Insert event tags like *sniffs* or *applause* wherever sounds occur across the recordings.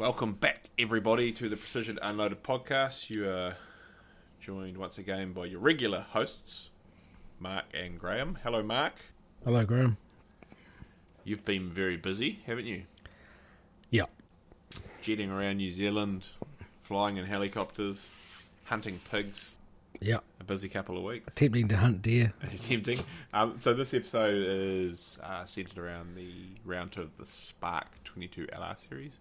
Welcome back, everybody, to the Precision Unloaded podcast. You are joined once again by your regular hosts, Mark and Graeme. Hello, Mark. Hello, Graeme. You've been very busy, haven't you? Yeah. Jetting around New Zealand, flying in helicopters, hunting pigs. Yeah. A busy couple of weeks. Attempting to hunt deer. *laughs* Tempting. Um, so this episode is uh, centered around the round two of the SPARC 22 LR series,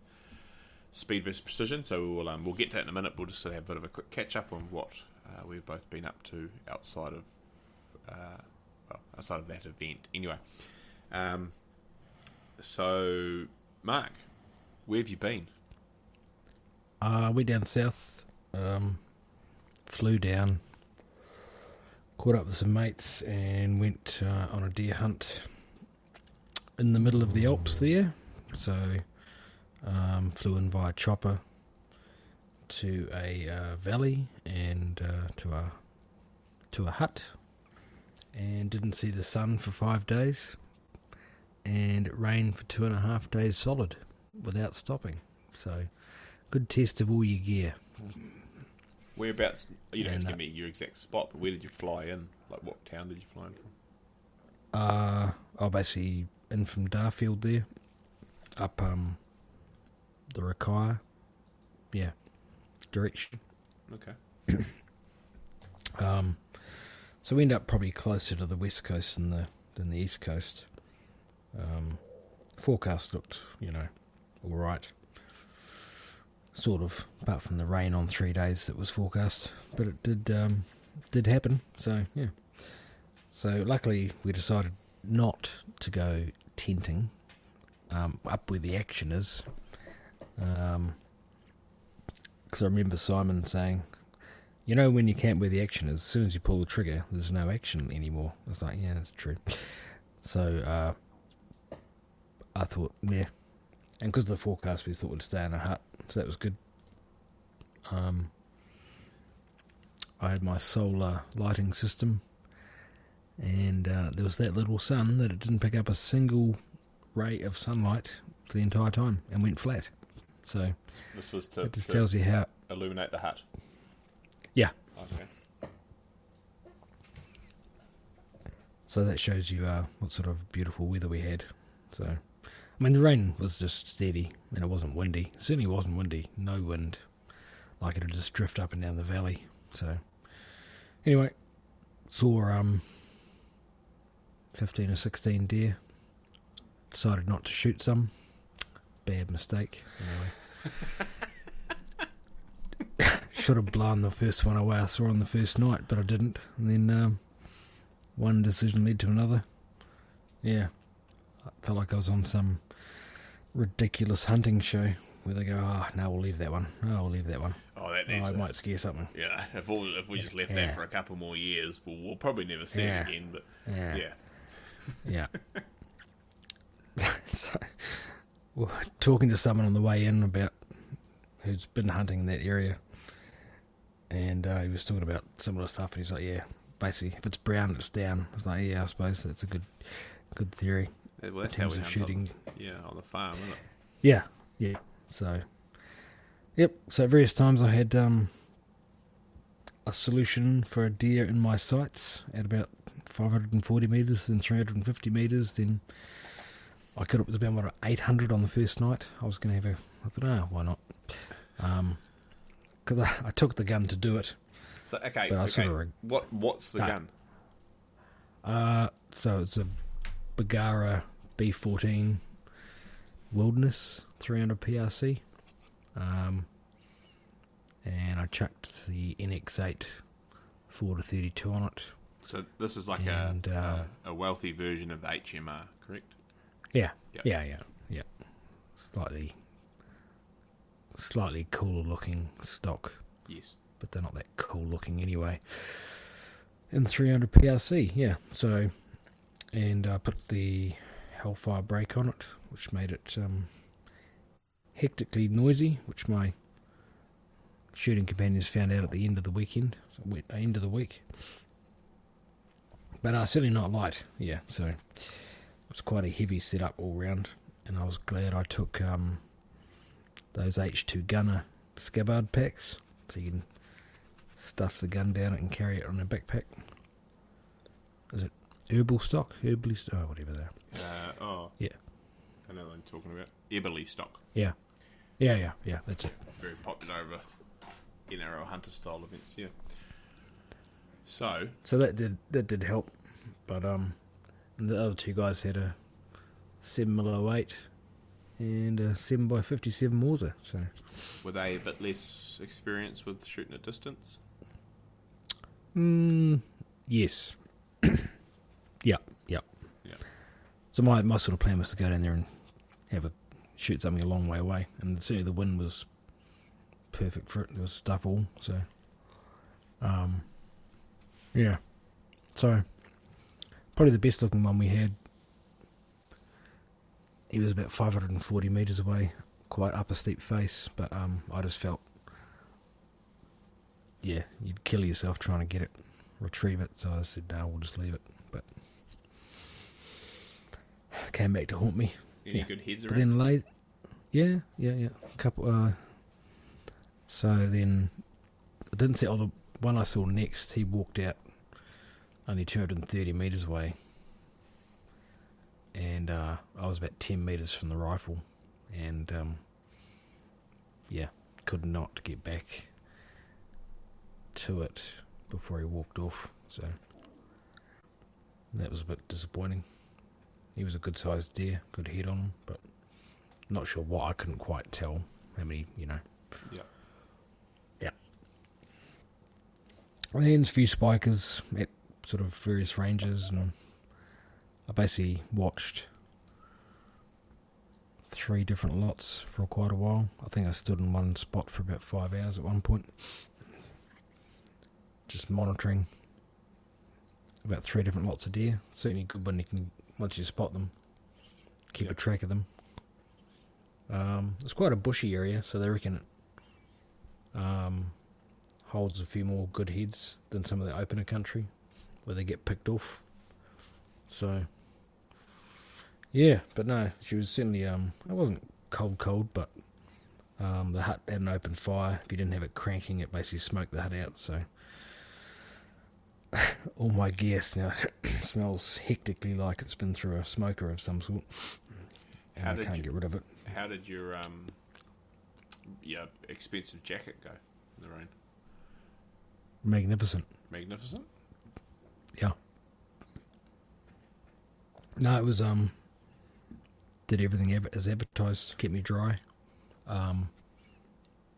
Speed versus Precision. So we'll um, we'll get to that in a minute. We'll just sort of have a bit of a quick catch up on what uh, we've both been up to outside of uh, well outside of that event. Anyway, um, so Mark, where have you been? Uh, we down south. Um, flew down, caught up with some mates, and went uh, on a deer hunt in the middle of the Alps there. So, um, flew in via chopper to a uh, valley and uh, to a to a hut, and didn't see the sun for five days, and it rained for two and a half days solid without stopping. So, good test of all your gear. Whereabouts? You don't have to And, give uh, me your exact spot, but where did you fly in? Like what town did you fly in from? Uh, I basically in from Darfield there, up um, the Rakaia, yeah, direction. Okay. *coughs* Um, so we end up probably closer to the west coast than the than the east coast. Um, forecast looked, you know, all right. Sort of, apart from the rain on three days that was forecast, but it did um, did happen. So yeah. So luckily we decided not to go tenting um, up where the action is. Because I remember Simon saying, you know, when you camp where the action is, as soon as you pull the trigger, there's no action anymore. I was like, yeah, that's true. So uh, I thought, yeah. And because of the forecast, we thought we'd stay in a hut. So that was good. Um, I had my solar lighting system. And uh, there was that little sun that it didn't pick up a single ray of sunlight for the entire time and went flat. So This was to, it just to tells you how. illuminate the hut. Yeah. Okay. So that shows you uh, what sort of beautiful weather we had. So, I mean, the rain was just steady and it wasn't windy. It certainly wasn't windy. No wind. Like it would just drift up and down the valley. So, anyway, saw um, 15 or 16 deer. Decided not to shoot some. Bad mistake. Anyway. *laughs* Should have blown the first one away I saw on the first night, but I didn't. And then um, one decision led to another. Yeah, I felt like I was on some ridiculous hunting show where they go, "Ah, no, we'll leave that one. Oh, we'll leave that one. Oh, that Oh, needs a- might scare something." Yeah, if we if we just left Yeah. that for a couple more years, we'll, we'll probably never see Yeah. it again. But Yeah, yeah, yeah. *laughs* *laughs* so, *laughs* talking to someone on the way in about who's been hunting in that area, and uh, he was talking about similar stuff. And he's like, "Yeah, basically, if it's brown, it's down." I was like, "Yeah, I suppose that's a good, good theory." Yeah, well, in how terms we of shooting. On, yeah, on the farm, isn't it? Yeah, yeah. So, yep. So at various times I had um, a solution for a deer in my sights at about 540 meters, then 350 meters. Then I could. have been about 800 on the first night. I was going to have a. I thought, ah, why not? Um, because I, I took the gun to do it. So okay, But I okay. sort of what what's the Ah. gun? Uh, so it's a Bergara B14 Wilderness 300 PRC. Um, and I chucked the NX8 4 to 32 on it. So this is like And, a, uh, a a wealthy version of the HMR, correct? Yeah, Yep. yeah, yeah, yeah. Slightly, slightly cooler looking stock, Yes. but they're not that cool looking anyway. In 300 PRC, yeah. So, and I put the Hellfire brake on it, which made it um, hectically noisy, which my shooting companions found out at the end of the weekend, so end of the week. But uh, certainly not light, yeah. So was quite a heavy setup all round, and I was glad I took um, those H2 gunner scabbard packs, so you can stuff the gun down it and carry it on a backpack. Is it herbal stock? Herbally stock? Oh, whatever they are. Uh, oh. Yeah. I know what I'm talking about. Eberlestock. Yeah. Yeah, yeah, yeah, that's it. Very popular over NRL hunter style events, yeah. So, So that did that did help, but um, the other two guys had a seven mil eight and a seven by fifty seven Mauser. So were they a bit less experienced with shooting at distance? mm, yes, *coughs* yeah, yeah, Yeah. So my my sort of plan was to go down there and have a shoot something a long way away, and certainly the wind was perfect for it. There was stuff all so. Um, yeah, so probably the best looking one we had. He was about 540 meters away, quite up a steep face, but um, I just felt, yeah, you'd kill yourself trying to get it, retrieve it. So I said, no, we'll just leave it. But *sighs* came back to haunt me. Any Yeah. good heads around? But then late, yeah, yeah, yeah, a couple. Uh, so then, I didn't see. Oh, the one I saw next, he walked out only 230 meters away, and uh, I was about 10 meters from the rifle, and um, yeah, could not get back to it before he walked off. So that was a bit disappointing. He was a good sized deer, good head on him, but not sure what. I couldn't quite tell how many, you know. Yeah. Yeah. And then a few spikers at sort of various ranges, and I basically watched three different lots for quite a while. I think I stood in one spot for about five hours at one point, just monitoring about three different lots of deer. Certainly good when you can once you spot them, keep Yeah. a track of them. Um, it's quite a bushy area, so they reckon it um, holds a few more good heads than some of the opener country where they get picked off. So, yeah, but no, she was certainly. Um, it wasn't cold, cold, but um, the hut had an open fire. If you didn't have it cranking, it basically smoked the hut out. So, *laughs* all my gas now *coughs* smells hectically like it's been through a smoker of some sort. And How I did can't you- get rid of it. How did your um, your expensive jacket go in the rain? Magnificent. Magnificent. Yeah. No, it was um. Did everything ever as advertised, kept me dry. Um.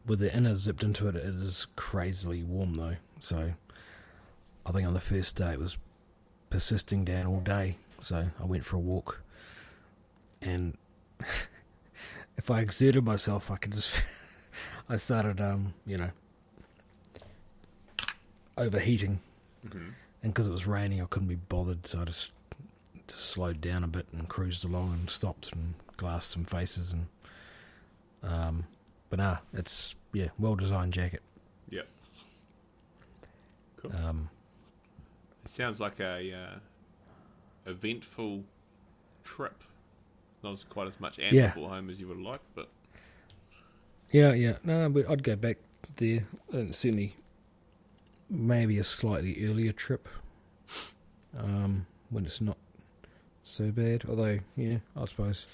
With the inner zipped into it, it is crazily warm though. So, I think on the first day it was persisting down all day. So I went for a walk, and *laughs* if I exerted myself, I could just. *laughs* I started um, you know, overheating Mm-hmm. And because it was raining, I couldn't be bothered, so I just just slowed down a bit and cruised along and stopped and glassed some faces and um, but nah, it's yeah, well designed jacket. Yep. Cool. Um, It sounds like a uh, eventful trip. Not as quite as much Yeah. animal home as you would like, but yeah, yeah, no, but I'd go back there and certainly maybe a slightly earlier trip um, when it's not so bad. Although, yeah, I suppose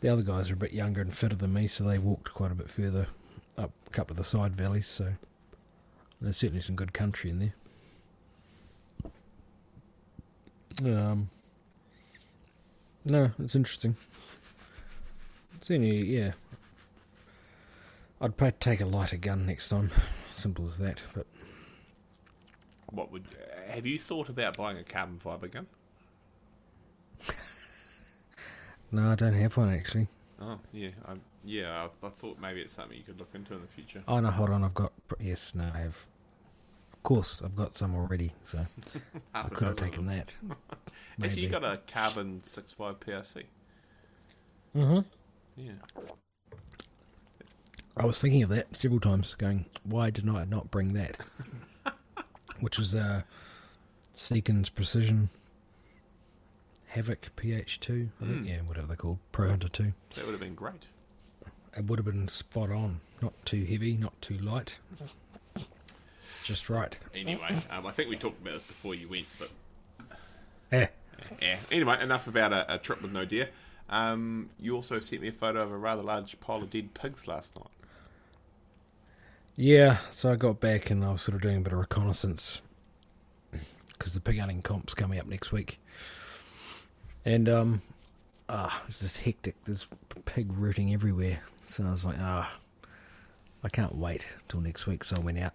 the other guys are a bit younger and fitter than me, so they walked quite a bit further up a couple of the side valleys. So there's certainly some good country in there. Um, no, it's interesting. It's Certainly, yeah. I'd probably take a lighter gun next time. Simple as that. But what would have you thought about buying a carbon fiber gun? no, I don't have one actually. Oh yeah, I, yeah. I, I thought maybe it's something you could look into in the future. Oh no, hold on. I've got yes, no, I have. Of course, I've got some already, so *laughs* I could have taken that. *laughs* *laughs* Actually, you got a carbon six five PRC. Mm-hmm. Yeah. I was thinking of that several times, going, why did I not bring that? Which was uh, Seekins Precision Havak PH2, I think. Hmm. Yeah, whatever they're called. Pro Hunter 2. That would have been great. it would have been spot on. Not too heavy, not too light. Just right. Anyway, um, I think we talked about this before you went, but Yeah. yeah. Anyway, enough about a, a trip with no deer. Um, you also sent me a photo of a rather large pile of dead pigs last night. Yeah, so I got back and I was sort of doing a bit of reconnaissance because the pig hunting comp's coming up next week. And, um, ah, it's just hectic. There's pig rooting everywhere. So I was like, ah, I can't wait till next week. So I went out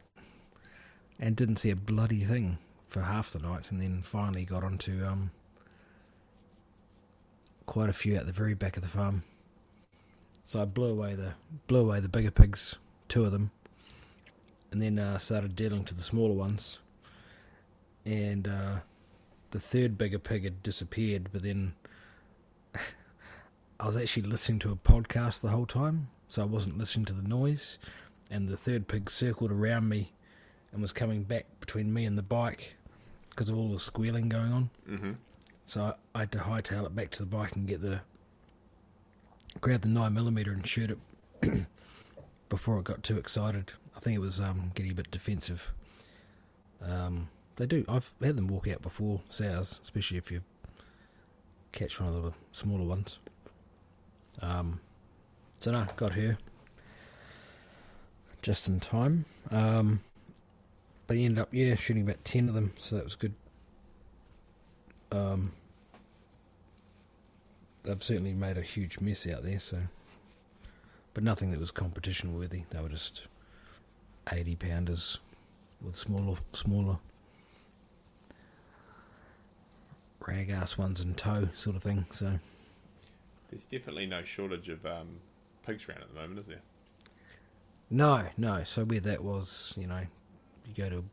and didn't see a bloody thing for half the night and then finally got onto, um, quite a few at the very back of the farm. So I blew away the blew away the bigger pigs, two of them, and then uh, started dealing to the smaller ones. And uh, the third bigger pig had disappeared, but then *laughs* I was actually listening to a podcast the whole time, so I wasn't listening to the noise. And the third pig circled around me and was coming back between me and the bike because of all the squealing going on. Mm-hmm. So I, I had to hightail it back to the bike and get the grab the nine millimeter and shoot it *clears throat* before it got too excited. Think it was um, getting a bit defensive. Um, they do. I've had them walk out before sows, especially if you catch one of the smaller ones. Um, so no, got her just in time. Um, but he ended up yeah shooting about ten of them, so that was good. Um, they've certainly made a huge mess out there, so. But nothing that was competition worthy. They were just eighty pounders with smaller, smaller rag ass ones in tow, sort of thing. So There's definitely no shortage of um, pigs around at the moment, is there? no, no. So where that was, you know, you go to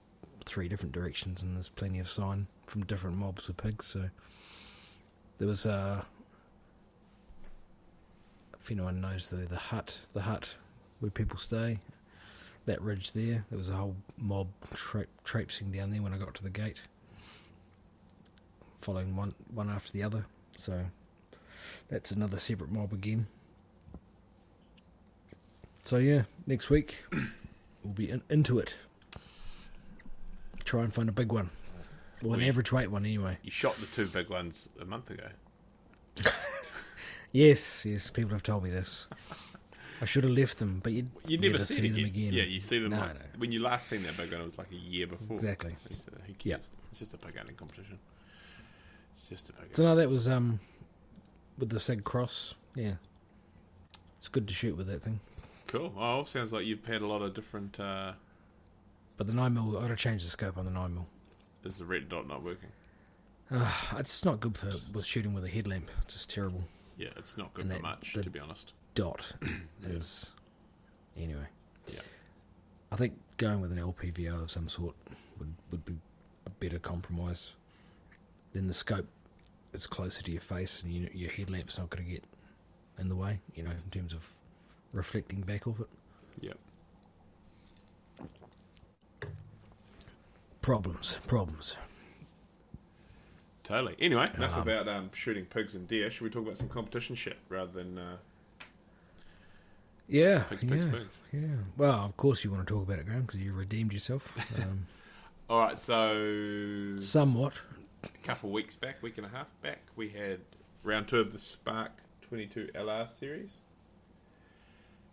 three different directions, and there's plenty of sign from different mobs of pigs. So there was uh if anyone knows the the hut, the hut where people stay, that ridge there, there was a whole mob tra- traipsing down there when I got to the gate, following one one after the other. So that's another separate mob again. So yeah, next week we'll be in, into it. Try and find a big one, or an We- average weight one anyway. You shot the two big ones a month ago. *laughs* Yes, yes, people have told me this. I should have left them, but you You never, see, them again. Yeah, you see them No, like, no. when you last seen that big one. It was like a year before. Exactly. You said, Who cares? Yep. It's just a hunting competition. It's just a pig. So no, that was um with the Sig Cross. Yeah, it's good to shoot with that thing. Cool. Oh, sounds like you've had a lot of different. Uh, But the nine mil, I got to change the scope on the nine mil. is the red dot not working? Uh, it's not good for with shooting with a headlamp. It's just terrible. Yeah, it's not good And for that- much, the- to be honest. Dot *clears throat* is anyway. Yeah. I think going with an LPVO of some sort would would be a better compromise. Then the scope is closer to your face, and you, your headlamp's not going to get in the way. You know, in terms of reflecting back off it. Yep. Problems, problems. Totally. Anyway, enough Um, about um, shooting pigs and deer. Should we talk about some competition shit rather than uh, Yeah, pigs, pigs, yeah, pigs? yeah. Well, of course you want to talk about it, Graeme, because you redeemed yourself *laughs* um, All right, so somewhat. a couple of weeks back, week and a half back, we had round two of the SPARC 22 LR series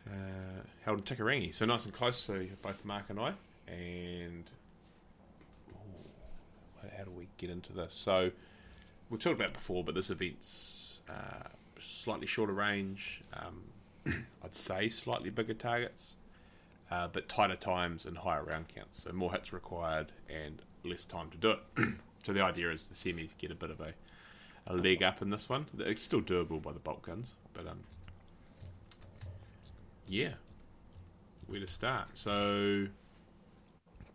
uh, held in Tikorangi. So nice and close to both Mark and I. And ooh, how do we get into this? So we've talked about it before, but this event's uh, slightly shorter range. Um, *clears throat* I'd say slightly bigger targets. Uh, but tighter times and higher round counts, so more hits required and less time to do it. *clears throat* so the idea is the semis get a bit of a, a leg up in this one. It's still doable by the bolt guns, but um, yeah, where to start? So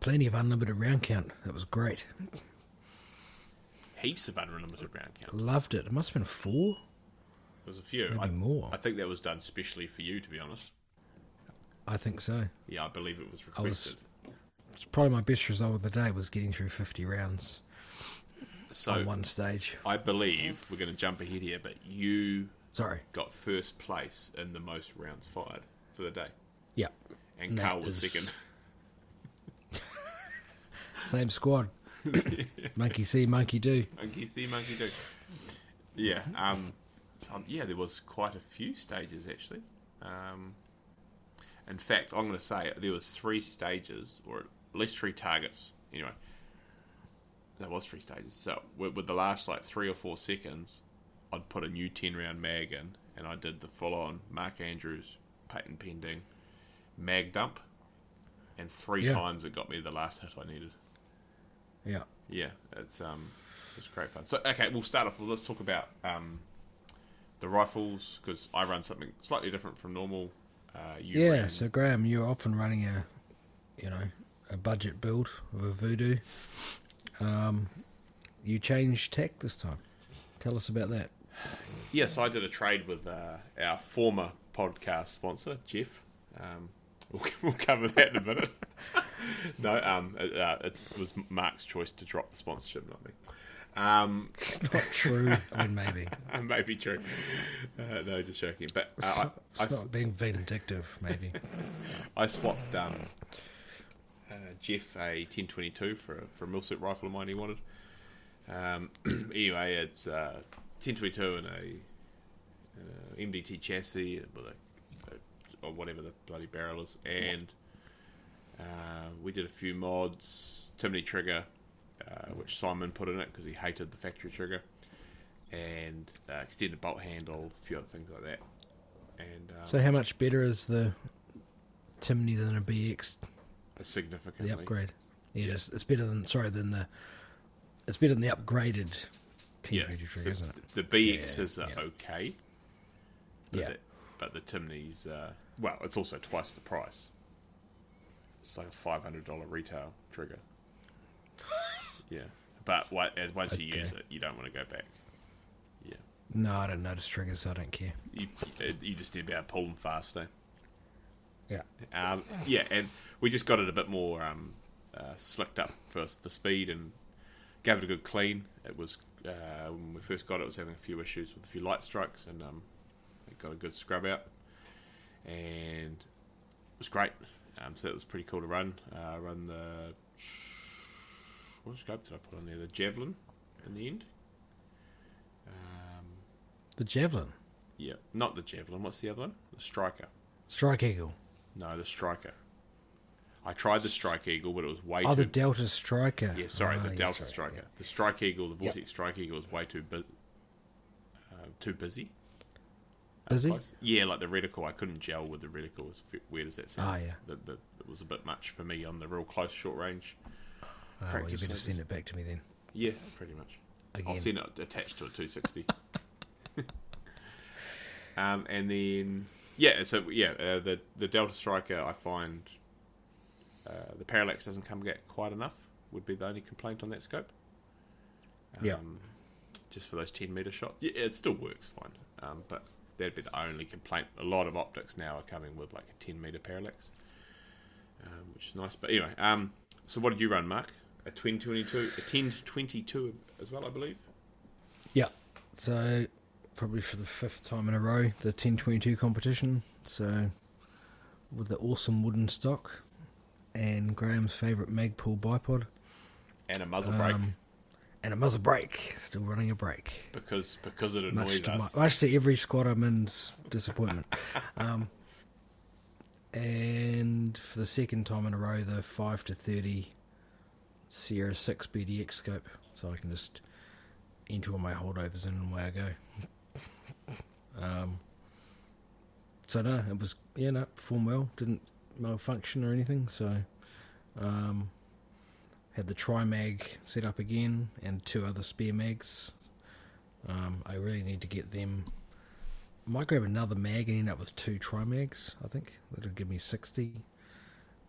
Plenty of unlimited round count. That was great. heaps of unlimited round count. Loved it. It must have been four, There's a few. I, more. I think that was done specially for you, to be honest. I think so. Yeah, I believe it was I was- requested. It's probably my best result of the day was getting through 50 rounds so on one stage. I believe we're going to jump ahead here, but you Sorry. got first place in the most rounds fired. for the day, Yeah. and And Carl was is- second. *laughs* Same squad. *laughs* monkey see, monkey do. Monkey see, monkey do. Yeah. Um. So yeah, there was quite a few stages actually. Um. In fact, I'm going to say there was three stages, or at least three targets. Anyway, there was three stages. So with, with the last like three or four seconds, I'd put a new ten round mag in, and I did the full on Mark Andrews patent pending mag dump, and three Yeah. times it got me the last hit I needed. Yeah. Yeah, it's um, it's great fun. So okay, we'll start off. Let's talk about um, the rifles because I run something slightly different from normal. Uh, you yeah, ran- so Graeme, you're often running a, you know, a budget build of a Vudoo. Um, you changed tech this time. Tell us about that. yes, I did a trade with uh, our former podcast sponsor Jeff. Um, *laughs* we'll, we'll cover that in a minute. *laughs* no, um, it, uh, it was Mark's choice to drop the sponsorship, not me. Um, It's not true. I mean, maybe. *laughs* maybe true. Uh, no, just joking. But It's, uh, I, not, it's I, not being vindictive, maybe. *laughs* I swapped um, uh, Jeff a 1022 for a, for a milset rifle of mine he wanted. Um, *clears throat* anyway, it's uh, 1022 and a uh, MDT chassis with a, a or whatever the bloody barrel is, and uh, we did a few mods. Timney trigger, uh, which Simon put in it because he hated the factory trigger, and uh, extended bolt handle, a few other things like that. And um, so, how much better is the Timney than a BX? significantly, The upgrade. Yeah, Yeah. It's, it's better than. Sorry, than the. It's better than the upgraded Yeah, T83, the, isn't it? the BXs Yeah, are yeah. okay. But Yeah. The, but the Timneys, uh, well, it's also twice the price. It's like a five hundred dollar retail trigger. *laughs* yeah, but what, once you Okay. use it, you don't want to go back. Yeah, No, I don't notice triggers. So I don't care. you you just need to be able to pull them faster. Yeah. Um, yeah, and we just got it a bit more um, uh, slicked up for for speed and gave it a good clean. It was uh, when we first got it, it was having a few issues with a few light strikes, and um, it got a good scrub out, and it was great. Um, so it was pretty cool to run. Uh, run the what scope did I put on there? The javelin in the end. Um, The Javelin. yeah, not the javelin. What's the other one? The striker. Strike Eagle. No, the striker. I tried the Strike Eagle, but it was way too big. Oh, too. the Delta Stryker. yeah, sorry, Ah, the yes, Delta right, Striker. yeah. The Strike Eagle, the Yep. Vortex Strike Eagle, was way too bu- uh, too busy. Busy? Yeah, like the reticle, I couldn't gel with the reticle. As weird as that sounds. Ah, yeah. It was a bit much for me on the real close short range. Oh, well, you better send it back to me then. Yeah, pretty much. Again. I'll send it attached to a 260. *laughs* um, and then yeah, so yeah, uh, the the Delta Stryker I find uh, the parallax doesn't come get quite enough. Would be the only complaint on that scope. Um, Yeah. Just for those 10 meter shots, yeah, it still works fine. Um, but that'd be the only complaint. A lot of optics now are coming with like a 10 meter parallax, um, which is nice. But anyway, um, so what did you run, Mark? A 1022, a 1022 as well, I believe. Yeah. So, probably for the fifth time in a row, the 1022 competition. So, with the awesome wooden stock and Graeme's favourite Magpul bipod. and a muzzle brake Um, and a muzzle brake. Still running a brake. because because it Much annoys to, us. much to every squad I'm in's disappointment. *laughs* um, and for the second time in a row, the 5 to 30 Sierra 6 BDX scope. So I can just enter all my holdovers in and away I go. Um, so no, it was, yeah, no, performed well. Didn't malfunction or anything. So um, had the tri-mag set up again and two other spare mags. Um, I really need to get them. I might grab another mag and end up with two tri-mags, I think. That'll give me 60.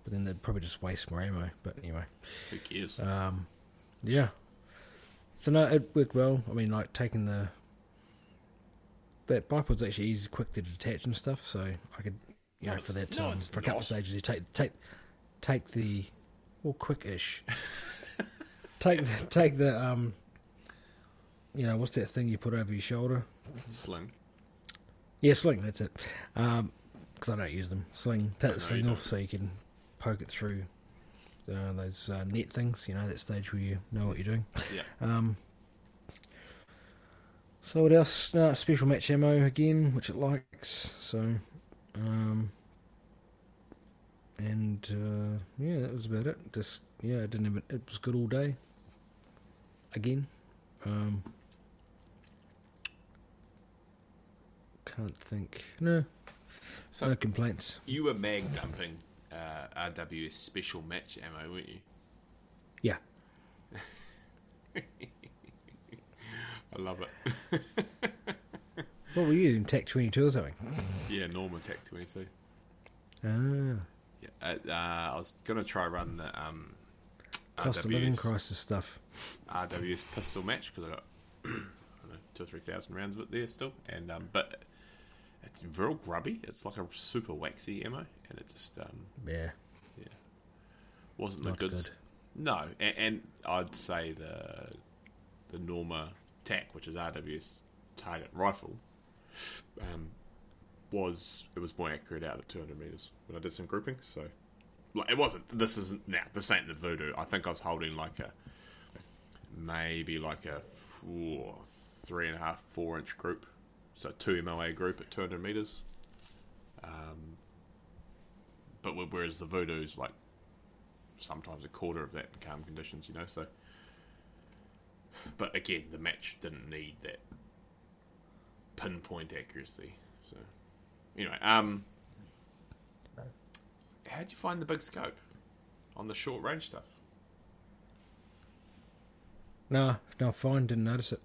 But then they'd probably just waste more ammo. But anyway. Who cares? Um, yeah. So no, it worked well. I mean, like taking the that bipod's actually easy, quick to detach and stuff. So I could, you No, know, for that no, um, for a couple of stages, you take take take the well, quick-ish. take the, take the um, you know, what's that thing you put over your shoulder? Sling. Yeah, sling. That's it. Um, because I don't use them. Sling, take no, the sling off so you can poke it through uh, those uh, net things. You know that stage where you know what you're doing. Yeah. Um, so what else? No, special match ammo again, which it likes. So, um, and uh, yeah, that was about it. Just yeah, it didn't. Even, it was good all day. Again, um, can't think. No, So no complaints. you were mag dumping uh, RWS special match ammo, weren't you? Yeah. *laughs* I love it. What were you in Tech Twenty Two or something? yeah, Norma TAC 22. Ah, Yeah, uh, uh, I was gonna try run the um, cost of living crisis stuff. RWS pistol match because I got *clears throat* I don't know, two or three thousand rounds of it there still, and um, but it's real grubby. It's like a super waxy ammo, and it just um, Yeah, yeah, wasn't the goods. good. No, and, and I'd say the the Norma TAC, which is RWS target rifle, um, was it was more accurate out at 200 meters when I did some grouping. So, like, it wasn't. This isn't now. This ain't the Vudoo. I think I was holding like a maybe like a four, three and a half, four inch group. So two MOA group at 200 meters. Um, but whereas the Vudoo's like sometimes a quarter of that in calm conditions, you know. So, but again, the match didn't need that pinpoint accuracy. So, anyway, um, how'd you find the big scope on the short range stuff? No, no, fine. Didn't notice it.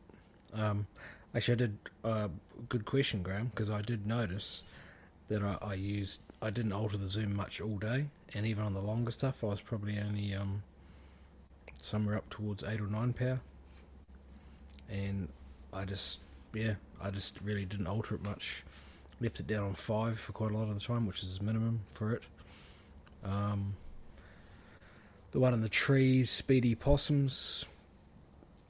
Um, actually, I did. Uh, good question, Graeme, because I did notice that I, I used. I didn't alter the zoom much all day, and even on the longer stuff, I was probably only um, somewhere up towards eight or nine power. And I just, yeah, I just really didn't alter it much. Left it down on five for quite a lot of the time, which is minimum for it. Um, the one in the trees, speedy possums,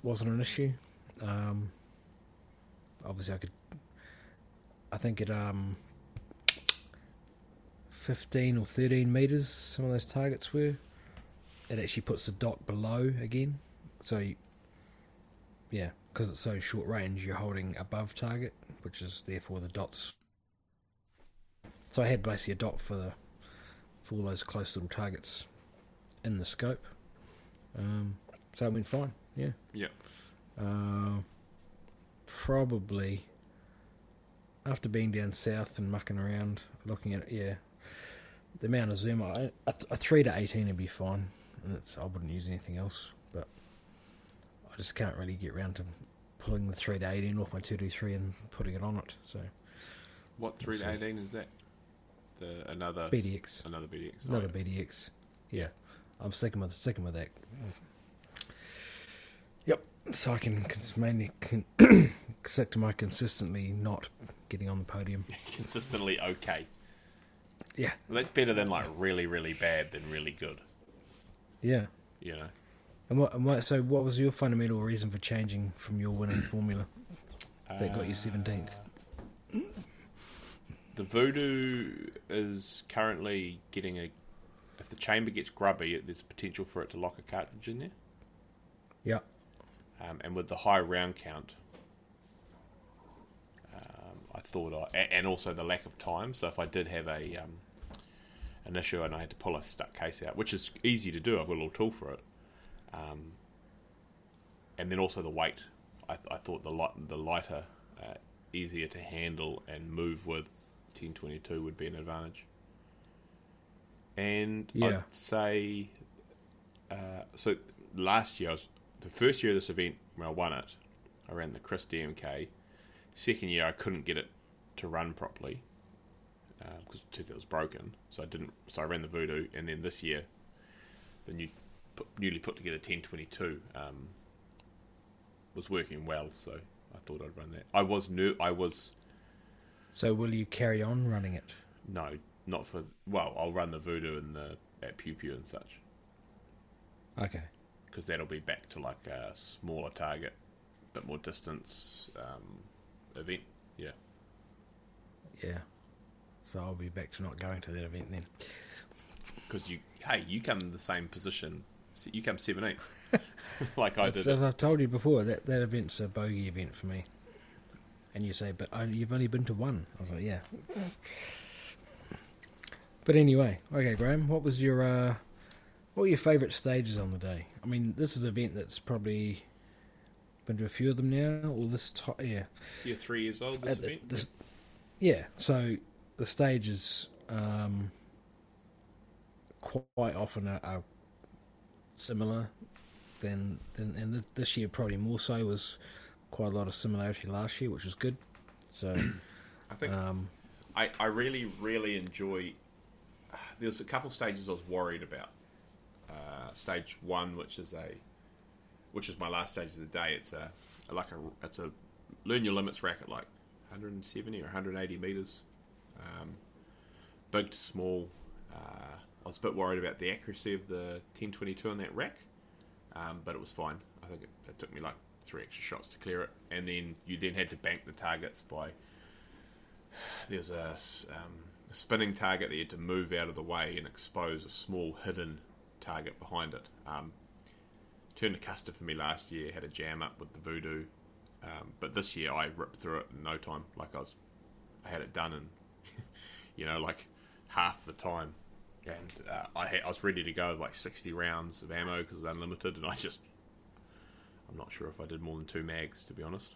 wasn't an issue. Um, obviously, I could. I think at um, fifteen or thirteen meters, some of those targets were. It actually puts the dot below again, so you, yeah, because it's so short range, you're holding above target, which is therefore the dots. So I had basically a dot for the for all those close little targets in the scope. Um, so it went fine. Yeah. Yeah. Uh, probably after being down south and mucking around, looking at it, yeah, the amount of zoom, I, a, a three to eighteen would be fine, and it's, I wouldn't use anything else. But I just can't really get around to pulling the three to eighteen off my two D three and putting it on it. So What three to eighteen is that? The another BDX, Another BDX. another Oh, BDX. Yeah, I'm sticking with sticking with that. Yep. So I can mainly con- *coughs* to my consistently not getting on the podium. *laughs* consistently okay. Yeah. That's better than like really, really bad than really good. Yeah. You know. And what, and what? So, what was your fundamental reason for changing from your winning formula that got you uh, seventeenth? The Vudoo is currently getting a. If the chamber gets grubby, there's potential for it to lock a cartridge in there. Yeah. Um, and with the high round count, um, I thought I, and also the lack of time. So if I did have a um, an issue and I had to pull a stuck case out, which is easy to do, I've got a little tool for it. Um, and then also the weight. I, I thought the light, the lighter, uh, easier to handle and move with 1022 would be an advantage. And Yeah. I'd say, uh, so last year, I was, the first year of this event when I won it, I ran the KRISS DMK. Second year, I couldn't get it to run properly because it was broken. So I didn't. So I ran the Vudoo, and then this year, the new, put, newly put together 1022 um, was working well. So I thought I'd run that. I was new. I was So, will you carry on running it? no, not for. Well, I'll run the Vudoo and the at Pew Pew and such Okay. Because that'll be back to like a smaller target, but more distance um, event. Yeah. Yeah. so I'll be back to not going to that event then. Because you, hey, you come in the same position. You come seventeenth, *laughs* *laughs* like I did. So I've told you before that that event's a bogey event for me. And you say, but only, you've only been to one. I was like, yeah. *laughs* But anyway, okay, Graeme, what was your uh, what were your favourite stages on the day? I mean, this is an event that's probably been to a few of them now, or this to- yeah, You're three years old. This At event. this- yeah. So the stages um, quite often are, are similar than than and this year probably more so was quite a lot of similarity last year, which was good. So *coughs* I think um, I, I really, really enjoy. There's a couple stages I was worried about. Uh, stage one, which is a, which is my last stage of the day. It's a like a it's a learn your limits rack at like 170 or 180 meters, um, big to small. Uh, I was a bit worried about the accuracy of the 1022 on that rack, um, but it was fine. I think it, it took me like three extra shots to clear it, and then you then had to bank the targets by there's a, um, a spinning target that you had to move out of the way and expose a small hidden target behind it. Um, turned a custard for me last year, had a jam up with the Vudoo, um, but this year I ripped through it in no time. Like I was, I had it done in, *laughs* you know, like half the time, and uh, I had, I was ready to go with like sixty rounds of ammo because it's unlimited, and I just, I'm not sure if I did more than two mags to be honest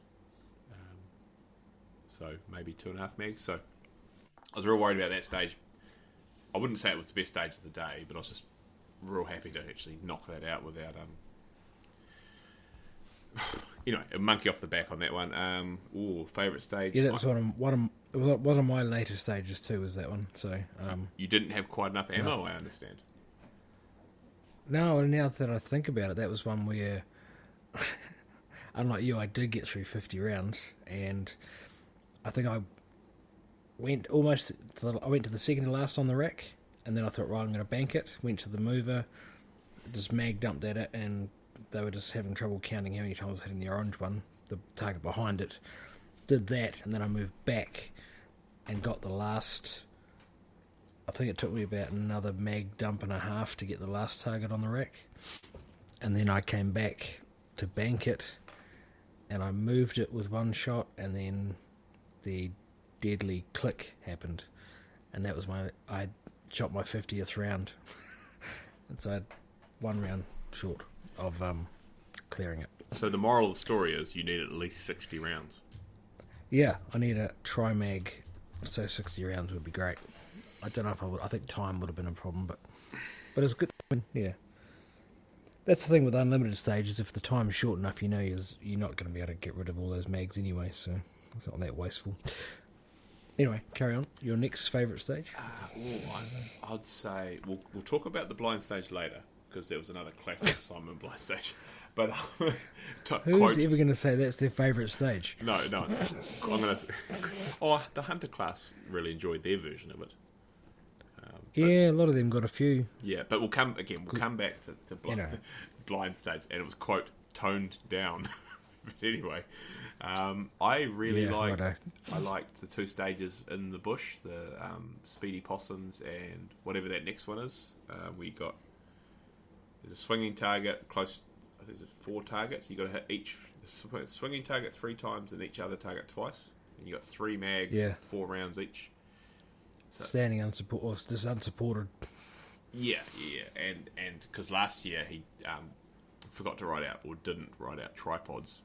so maybe two and a half mags. So I was real worried about that stage. I wouldn't say it was the best stage of the day, but I was just real happy to actually knock that out without um. *sighs* You know, a monkey off the back on that one. Um, ooh, favorite stage. yeah, that was one of one of it was one of my later stages too. Was that one? So um, you didn't have quite enough ammo. I understand. No, and now that I think about it, that was one where, *laughs* unlike you, I did get through 50 rounds, and I think I went almost to the, I went to the second to last on the rack, and then I thought, right, I'm going to bank it. Went to the mover, just mag dumped at it, and they were just having trouble counting how many times I was hitting the orange one, the target behind it. Did that, and then I moved back and got the last I think it took me about another mag dump and a half to get the last target on the rack. And then I came back to bank it and I moved it with one shot and then the deadly click happened. And that was my I shot my fiftieth round. *laughs* and so I had one round short of um clearing it. So the moral of the story is you need at least sixty rounds. Yeah, I need a tri mag so sixty rounds would be great. I don't know if I would I think time would have been a problem, but but it's good yeah. That's the thing with unlimited stages, if the time's short enough you know you're, you're not gonna be able to get rid of all those mags anyway, so it's not that wasteful. Anyway, carry on. Your next favourite stage? Uh, ooh, I, I'd say we'll we'll talk about the blind stage later because there was another classic *laughs* Simon blind stage. But um, *laughs* to Who's quote, ever gonna say that's their favourite stage? No, no. I'm gonna. *laughs* Oh, the hunter class really enjoyed their version of it. Um, but- Yeah, a lot of them got a few. yeah, but we'll come again. We'll come back to, to blind, You know. blind stage, and it was quote toned down. but anyway, um, I really Yeah, liked. righto. I liked the two stages in the bush, the um, speedy possums, and whatever that next one is. Uh, we got there's a swinging target close. There's four targets. You got to hit each swinging target three times and each other target twice. And you got three mags, Yeah. four rounds each. So- Standing unsupported, or just unsupported. Yeah, yeah, and and because last year he um, forgot to write out or didn't write out tripods.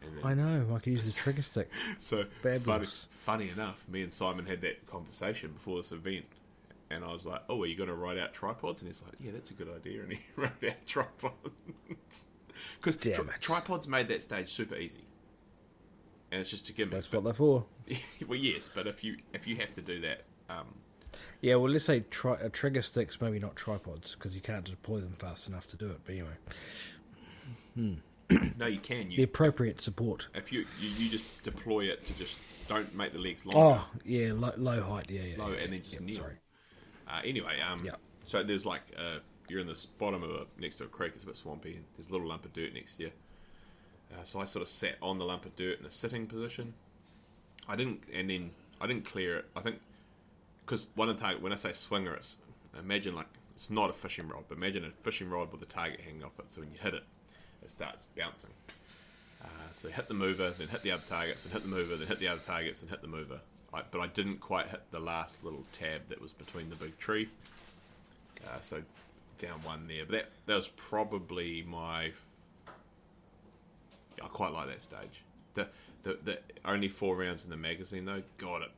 Then, I know, I could use the trigger stick. *laughs* So funny, funny enough, me and Simon had that conversation before this event, and I was like, "Oh, are you going to write out tripods?" And he's like, "Yeah, that's a good idea." And he *laughs* wrote out tripods *laughs* because it. tripods made that stage super easy, and it's just a gimmick. That's what they're for. well, yes, but if you if you have to do that, um, Yeah, well, let's say tri- uh, trigger sticks, maybe not tripods, because you can't deploy them fast enough to do it. But anyway, *clears throat* no, you can. the appropriate support. if you, you you just deploy it to just don't make the legs longer. Oh, yeah, low, low height. Yeah, yeah. low yeah, and then just yeah, kneel. Sorry. Uh, anyway, um, Yeah. so there's like uh, you're in the bottom of a next to a creek. It's a bit swampy. And there's a little lump of dirt next to you. Uh, so I sort of sat on the lump of dirt in a sitting position. I didn't, and then I didn't clear it. I think because one of the target when I say swinger, it's imagine like it's not a fishing rod, but imagine a fishing rod with a target hanging off it. So when you hit it, it starts bouncing. Uh, so hit the mover, then hit the other targets, and hit the mover, then hit the other targets, and hit the mover. I, but I didn't quite hit the last little tab that was between the big tree. Uh, so down one there. But that that was probably my. I quite like that stage. The the the only four rounds in the magazine though. God, it.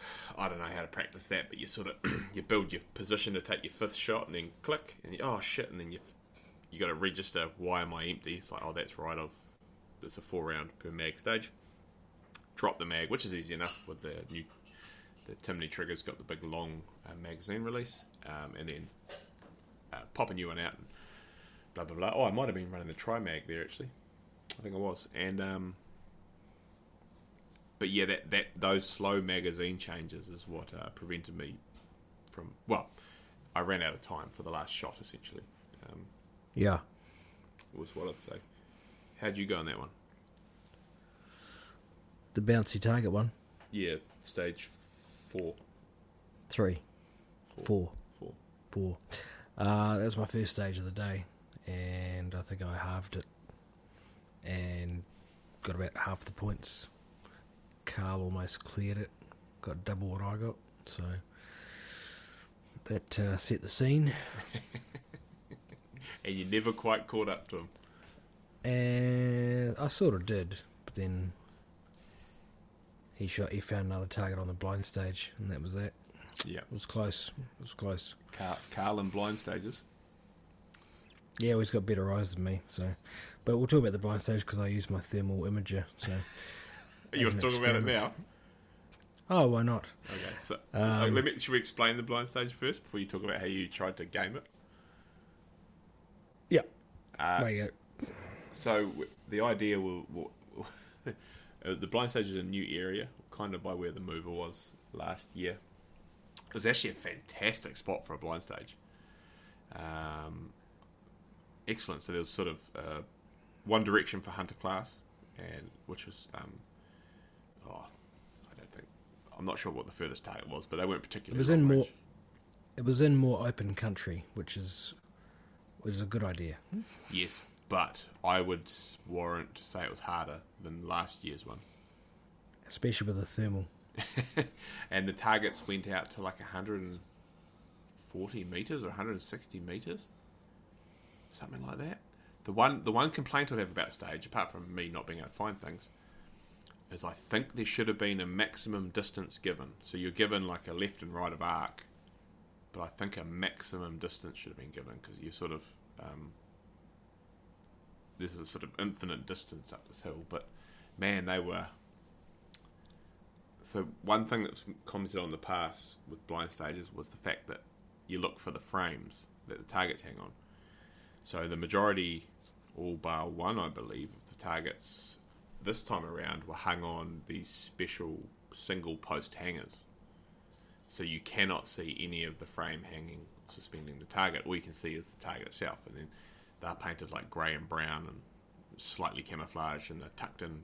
*sighs* I don't know how to practice that, but you sort of *clears throat* you build your position to take your fifth shot, and then click, and you, oh shit, and then you you got to register. Why am I empty? It's like, oh, that's right. I've it's a four round per mag stage. Drop the mag, which is easy enough with the new the Timney trigger's got the big long uh, magazine release, um, and then uh, pop a new one out and blah blah blah. Oh, I might have been running the tri mag there actually. I think I was, and um, but yeah, that that those slow magazine changes is what uh, prevented me from. Well, I ran out of time for the last shot essentially. Yeah. was what I'd say. How'd you go on that one? The bouncy target one. Yeah, stage four. Three. Four. Four. Four. Uh, that was my first stage of the day, and I think I halved it, and got about half the points. Carl almost cleared it, got double what I got, so that uh, set the scene. *laughs* And you never quite caught up to him. And I sort of did, but then he shot. He found another target on the blind stage, and that was that. Yeah. It was close. It was close. Carl, Carl in blind stages. Yeah, well, he's got better eyes than me. So, but we'll talk about the blind stage because I use my thermal imager. So, *laughs* You As want to talk about it now? oh, why not? Okay, so Um, uh, let me. Should we explain the blind stage first before you talk about how you tried to game it? Yeah. Uh, you go. So the idea will, will *laughs* uh, the blind stage is a new area, kind of by where the mover was last year. It was actually a fantastic spot for a blind stage. Um, excellent. So there was sort of uh, one direction for hunter class, and which was um, oh, I don't think I'm not sure what the furthest target was, but they weren't particularly. It was in more- range. It was in more open country, which is which is a good idea. Yes, but I would warrant to say it was harder than last year's one. especially with the thermal. *laughs* and the targets went out to like 140 meters or 160 meters, something like that. The one, the one complaint I'd have about stage, apart from me not being able to find things, is I think there should have been a maximum distance given. So you're given like a left and right of arc, but I think a maximum distance should have been given because you sort of um, this is a sort of infinite distance up this hill. But man, they were so one thing that's commented on the past with blind stages was the fact that you look for the frames that the targets hang on. So the majority, all bar one, I believe, of the targets this time around were hung on these special single post hangers. So you cannot see any of the frame hanging, suspending the target. All you can see is the target itself, and then they're painted like grey and brown and slightly camouflaged, and they're tucked in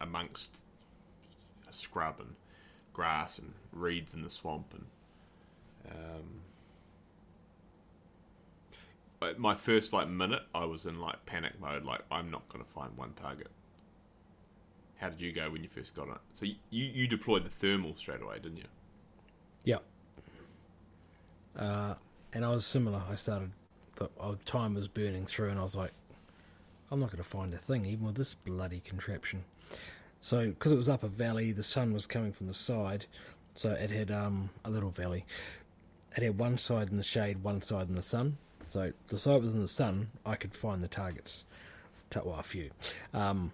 amongst scrub and grass and reeds in the swamp and um, my first like minute I was in like panic mode like I'm not going to find one target how did you go when you first got it so you, you deployed the thermal straight away didn't you Yeah. Uh, and I was similar. I started, the uh, time was burning through, and I was like, I'm not going to find a thing, even with this bloody contraption. So, because it was up a valley, the sun was coming from the side, so it had um, a little valley. It had one side in the shade, one side in the sun. So, the side was in the sun, I could find the targets. Ta- Well, a few. Um,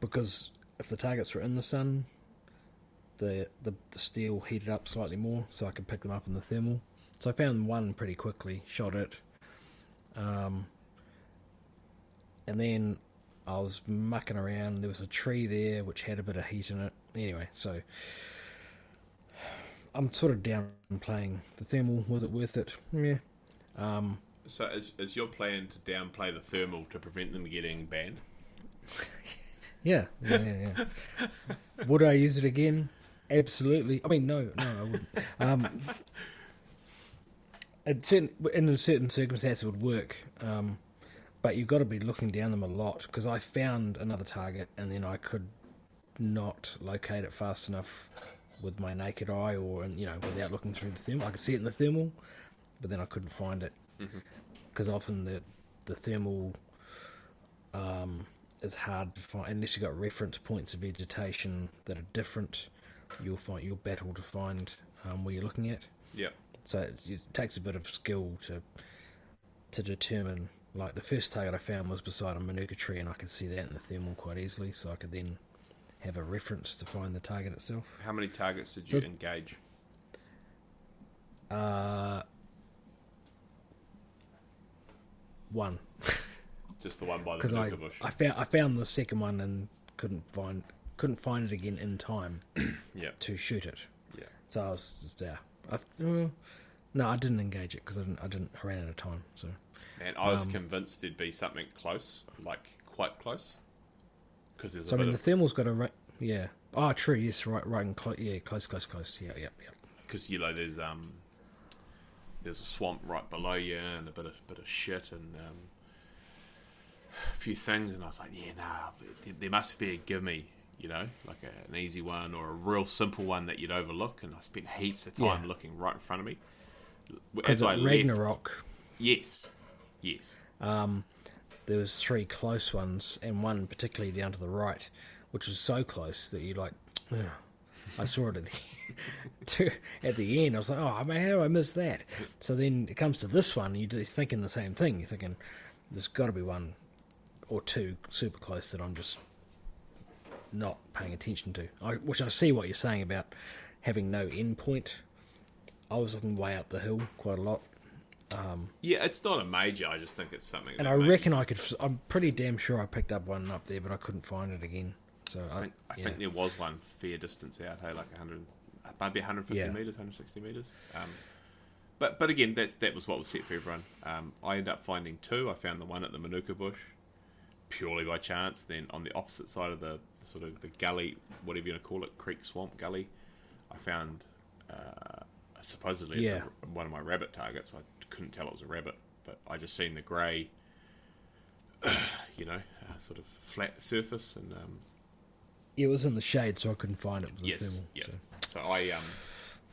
because if the targets were in the sun, the, the the steel heated up slightly more, so I could pick them up in the thermal. So I found one pretty quickly, shot it, um, and then I was mucking around. There was a tree there which had a bit of heat in it. Anyway, so I'm sort of downplaying the thermal. Was it worth it? Yeah. Um, so is, is your plan to downplay the thermal to prevent them getting banned *laughs* yeah, yeah, yeah. yeah. Would I use it again? Absolutely. I mean, no, no, I wouldn't. Um, in, certain, a certain circumstance, it would work. Um, but you've got to be looking down them a lot because I found another target and then I could not locate it fast enough with my naked eye or you know without looking through the thermal. I could see it in the thermal, but then I couldn't find it because often the the thermal um, is hard to find unless you've got reference points of vegetation that are different. You'll find you'll battle to find um, where you're looking at. Yeah. So it's, it takes a bit of skill to to determine. Like the first target I found was beside a manuka tree, and I could see that in the thermal quite easily. So I could then have a reference to find the target itself. How many targets did you So- engage? Uh, one *laughs* Just the one by the because I Manuka bush. I found I found the second one and couldn't find couldn't find it again in time *coughs* yeah. to shoot it. Yeah. So I was just there. I, uh, no, I didn't engage it because I didn't. I didn't. I ran out of time. So And I was Um, convinced there'd be something close, like quite close. Because there's So a I mean, the thermal's got a ra- yeah. Oh, true. Yes, right, right, and close. Yeah, close, close, close. Yeah, yeah, yeah. because you know there's um there's a swamp right below you and a bit of bit of shit and um, a few things and I was like yeah nah there, there must be a gimme you know like a, an easy one or a real simple one that you'd overlook and I spent heaps of time Yeah. looking right in front of me Because as I at left Ragnarok, yes yes um, there was three close ones, and one particularly down to the right, which was so close that you like. I saw it at the *laughs* at the end. I was like, "Oh man, how do I miss that?" So then it comes to this one, you're thinking the same thing. You're thinking, "There's got to be one or two super close that I'm just not paying attention to." I, which I see what you're saying about having no end point. I was looking way up the hill quite a lot, yeah it's not a major I just think it's something and I reckon I could. I'm pretty damn sure I picked up one up there, but I couldn't find it again. So I, I think, I yeah. think there was one fair distance out, hey, like 100, maybe 150 Yeah. meters, 160 meters. Um, but but again, that's that was what was set for everyone. Um, I ended up finding two. I found the one at the Manuka bush, purely by chance. Then on the opposite side of the, the sort of the gully, whatever you want to call it, creek swamp gully, I found uh, supposedly Yeah. a, one of my rabbit targets. I couldn't tell it was a rabbit, but I just seen the grey, *sighs* you know, uh, sort of flat surface and. Um, it was in the shade, so I couldn't find it with the Yes. thermal. Yeah. so. So I um,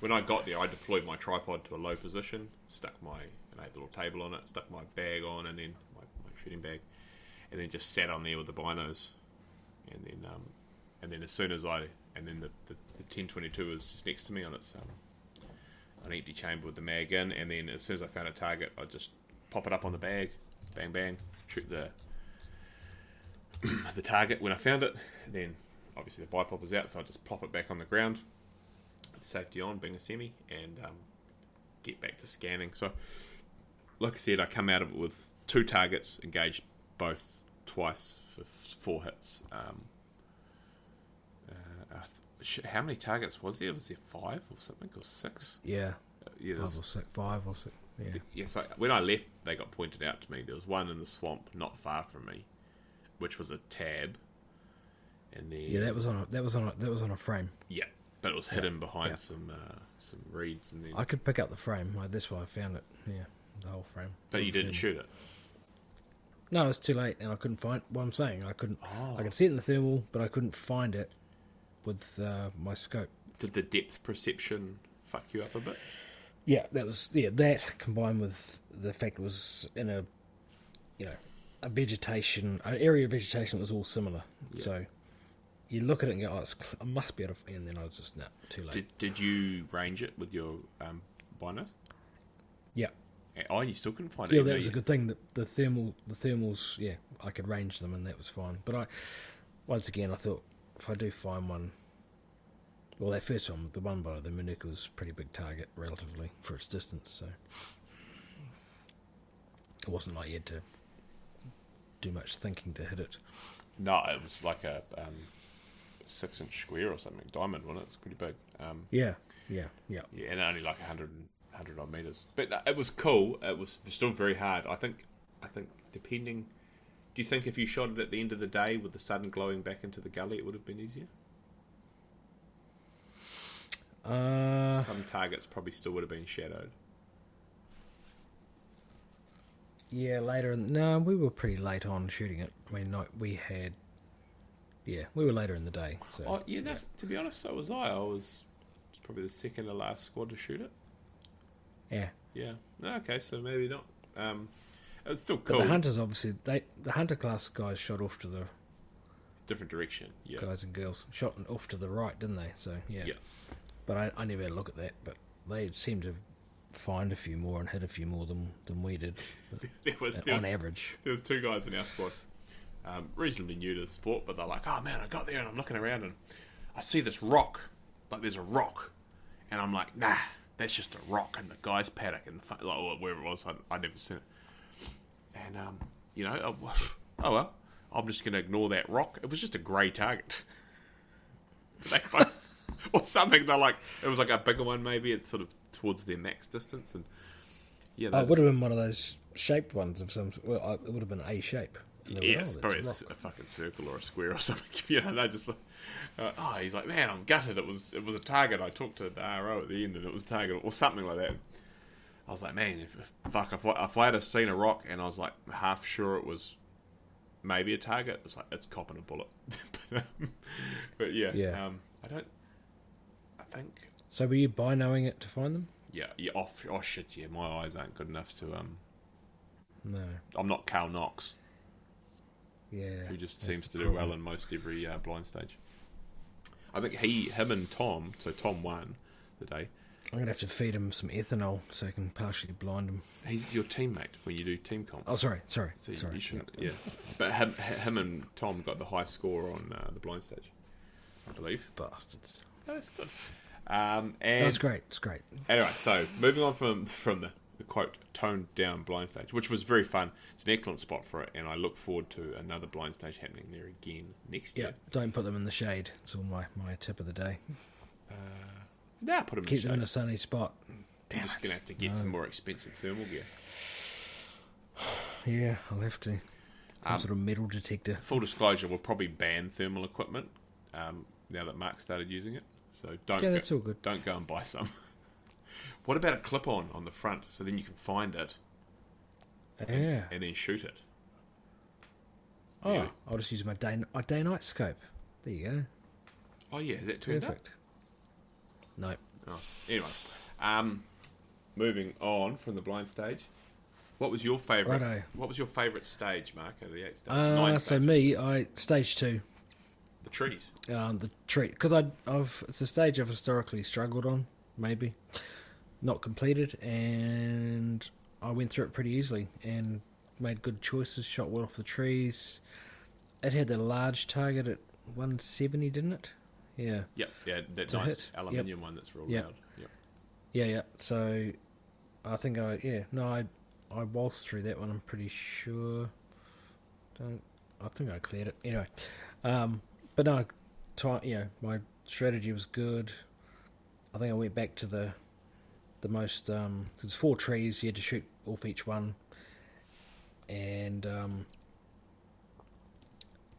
when I got there, I deployed my tripod to a low position, stuck my and I had a little table on it, stuck my bag on, and then my, my shooting bag, and then just sat on there with the binos, and then um, and then as soon as I and then the the, the ten twenty two was just next to me on its um, an empty chamber with the mag in, and then as soon as I found a target, I just pop it up on the bag, bang bang, shoot the *clears throat* the target. When I found it. Then obviously the bipod was out, so I just plop it back on the ground, with safety on, being a semi, and um, get back to scanning. So, like I said, I come out of it with two targets, engaged both twice for f- four hits. Um, uh, th- how many targets was there? Was there five or something, or six? Yeah, Uh, yeah, five or six, five or six. Yeah, Yes, I, when I left, they got pointed out to me. There was one in the swamp not far from me, which was a tab, and then yeah. That was on a that was on a that was on a frame. yeah, but it was hidden behind yeah. some uh, some reeds, and then I could pick up the frame. Like, that's why I found it. Yeah, the whole frame. but you didn't shoot it. No, it was too late, and I couldn't find. What I'm saying, I couldn't. Oh. I could see it in the thermal, but I couldn't find it with uh, my scope. Did the depth perception fuck you up a bit? Yeah, that was yeah. That combined with the fact it was in a, you know, a vegetation, an area of vegetation that was all similar. So, you look at it and go, "Oh, it's, I must be able to." And then I was just no, too late. Did Did you range it with your um, binos? yeah, Oh, you still couldn't find it. yeah. That was a good thing. That the thermal, the thermals, yeah, I could range them, and that was fine. But I, once again, I thought if I do find one, well, that first one, the one by the Manuka was a pretty big target relatively for its distance. So it wasn't like you had to do much thinking to hit it. No, it was like a um, six inch square or something, diamond, wasn't it? It's pretty big. Um, Yeah, yeah, yeah. Yeah, and only like 100, 100 odd meters. But it was cool. It was still very hard. I think. I think depending. Do you think if you shot it at the end of the day with the sun glowing back into the gully, it would have been easier? Uh, Some targets probably still would have been shadowed. yeah, later. In, no, we were pretty late on shooting it. I mean, we had. Yeah, we were later in the day. So Oh, yeah, that's, to be honest, so was I. I was, was probably the second to last squad to shoot it. Yeah. Yeah. Okay, so maybe not. Um, it's still But cool. the hunters obviously they the hunter class guys shot off to the Different direction. Yeah. guys and girls shot off to the right, didn't they? So yeah. Yeah. But I, I never had a look at that. But they seemed to find a few more and hit a few more than than we did *laughs* There was, there was on average. there was two guys in our squad, um, reasonably new to the sport, but they're like, "Oh man, I got there and I'm looking around and I see this rock, like there's a rock, and I'm like, nah, that's just a rock in the guy's paddock and the, like wherever it was, I I never seen it, and um, you know, oh, *laughs* oh well, I'm just gonna ignore that rock. It was just a grey target. *laughs* they both, *laughs* or something. They're like, it was like a bigger one, maybe. It's sort of towards their max distance, and yeah, Oh, it would have been one of those shaped ones of some. Well, it would have been A shape. Went, Yeah, "Oh, probably a, a s- rock." a fucking circle or a square or something. You know, they just like, uh, oh, he's like, man, I'm gutted. It was it was a target. I talked to the RO at the end, and it was a target or something like that. I was like, man, if, if fuck, if I, if I had seen a rock and I was like half sure it was maybe a target, it's like it's copping a bullet. *laughs* but, um, but yeah, Yeah. Um, I don't. I think So were you by knowing it to find them? yeah, yeah. Off. Oh shit, yeah. My eyes aren't good enough to um. No. I'm not Carl Knox. Yeah. who just seems to do well in most every uh, blind stage. I think he, him, and Tom. So Tom won the day. I'm gonna have to feed him some ethanol so I can partially blind him. He's your teammate when you do team comp. Oh, sorry, sorry, so you, sorry. you shouldn't. Yeah, but him, him and Tom got the high score on uh, the blind stage, I believe. Bastards. That's good. Um, and was great. It's great. Anyway, so moving on from from the, the quote toned down blind stage, which was very fun. It's an excellent spot for it, and I look forward to another blind stage happening there again next Yeah. year. Don't put them in the shade. It's all my, my tip of the day. Nah, put them in Keep the them in a sunny spot. I'm just gonna have to get some more expensive thermal gear. *sighs* Yeah, I'll have to. Some Um, sort of metal detector. Full disclosure, we'll probably ban thermal equipment um, now that Mark started using it. So don't Yeah, go, that's all good. don't go and buy some. What about a clip-on on the front, so then you can find it Yeah. and then shoot it? Oh, Yeah. I'll just use my day my day night scope. There you go. Oh yeah, is that turned up? Perfect. No. Oh, anyway, um, moving on from the blind stage. What was your favourite? Righto. What was your favourite stage, Mark? Of the eight stages? Uh, so me, I stage two. the trees. um, the tree because I I've it's a stage I've historically struggled on maybe not completed and I went through it pretty easily and made good choices shot well off the trees it had the large target at 170 didn't it yeah Yep, yeah, that To nice hit. aluminium one that's real Yep. loud. Yep. yeah yeah so I think I yeah no I I waltzed through that one I'm pretty sure don't I think I cleared it anyway um but no ti you know my strategy was good I think I went back to the the most um there's four trees you had to shoot off each one and um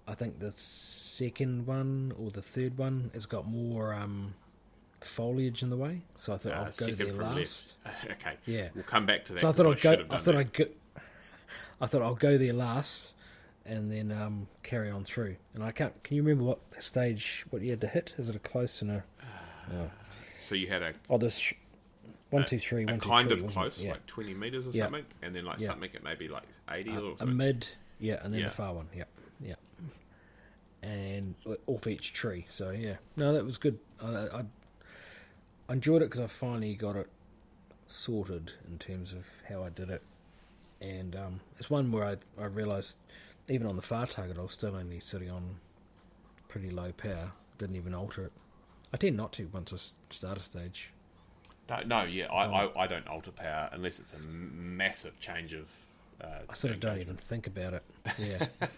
I think the second one or the third one has got more um foliage in the way so I thought Uh, I'll go second there last left. *laughs* okay. Yeah. We'll come back to that. so I thought I'd go. *laughs* I thought. I'd go. I thought I'll go there last, and then um, carry on through. And I can't. Can you remember what stage? What you had to hit? Is it a close and a? Oh, So you had a, oh this one, two, three, one, two, kind three, of close, Yeah. like 20 meters or Yeah. something, and then like Yeah. something at maybe like 80 Uh, or a mid, yeah, and then Yeah. the far one, yeah, yeah, and off each tree. So yeah, no, that was good. I, I, I enjoyed it because I finally got it sorted in terms of how I did it, and um, it's one where I I realised even on the far target I was still only sitting on pretty low power. Didn't even alter it. I tend not to once I start a stage. No, no, yeah, I, I, I don't alter power unless it's a massive change of. Uh, I sort of don't even think about it. Yeah. *laughs*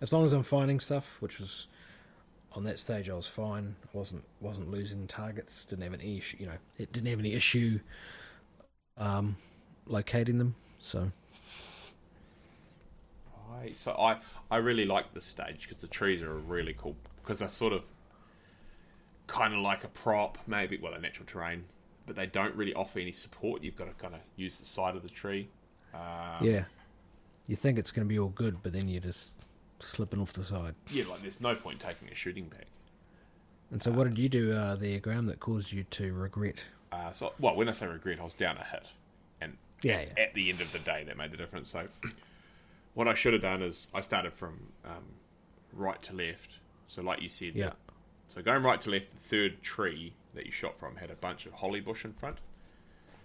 as long as I'm finding stuff, which was on that stage, I was fine. I wasn't wasn't losing targets. Didn't have any issue. You know, it didn't have any issue um, locating them. So I, so I, I really like this stage because the trees are really cool because they're sort of kind of like a prop, maybe well, a natural terrain, but they don't really offer any support. You've got to kind of use the side of the tree. Um, yeah. You think it's going to be all good, but then you're just slipping off the side. yeah, like there's no point taking a shooting bag. And so, what did you do uh, there, Graeme, that caused you to regret? Uh, so, well, when I say regret, I was down a hit, and Yeah, at, yeah. at the end of the day, that made the difference. So, *clears throat* what I should have done is I started from um, right to left. So, like you said, Yeah. So going right to left, the third tree that you shot from had a bunch of holly bush in front.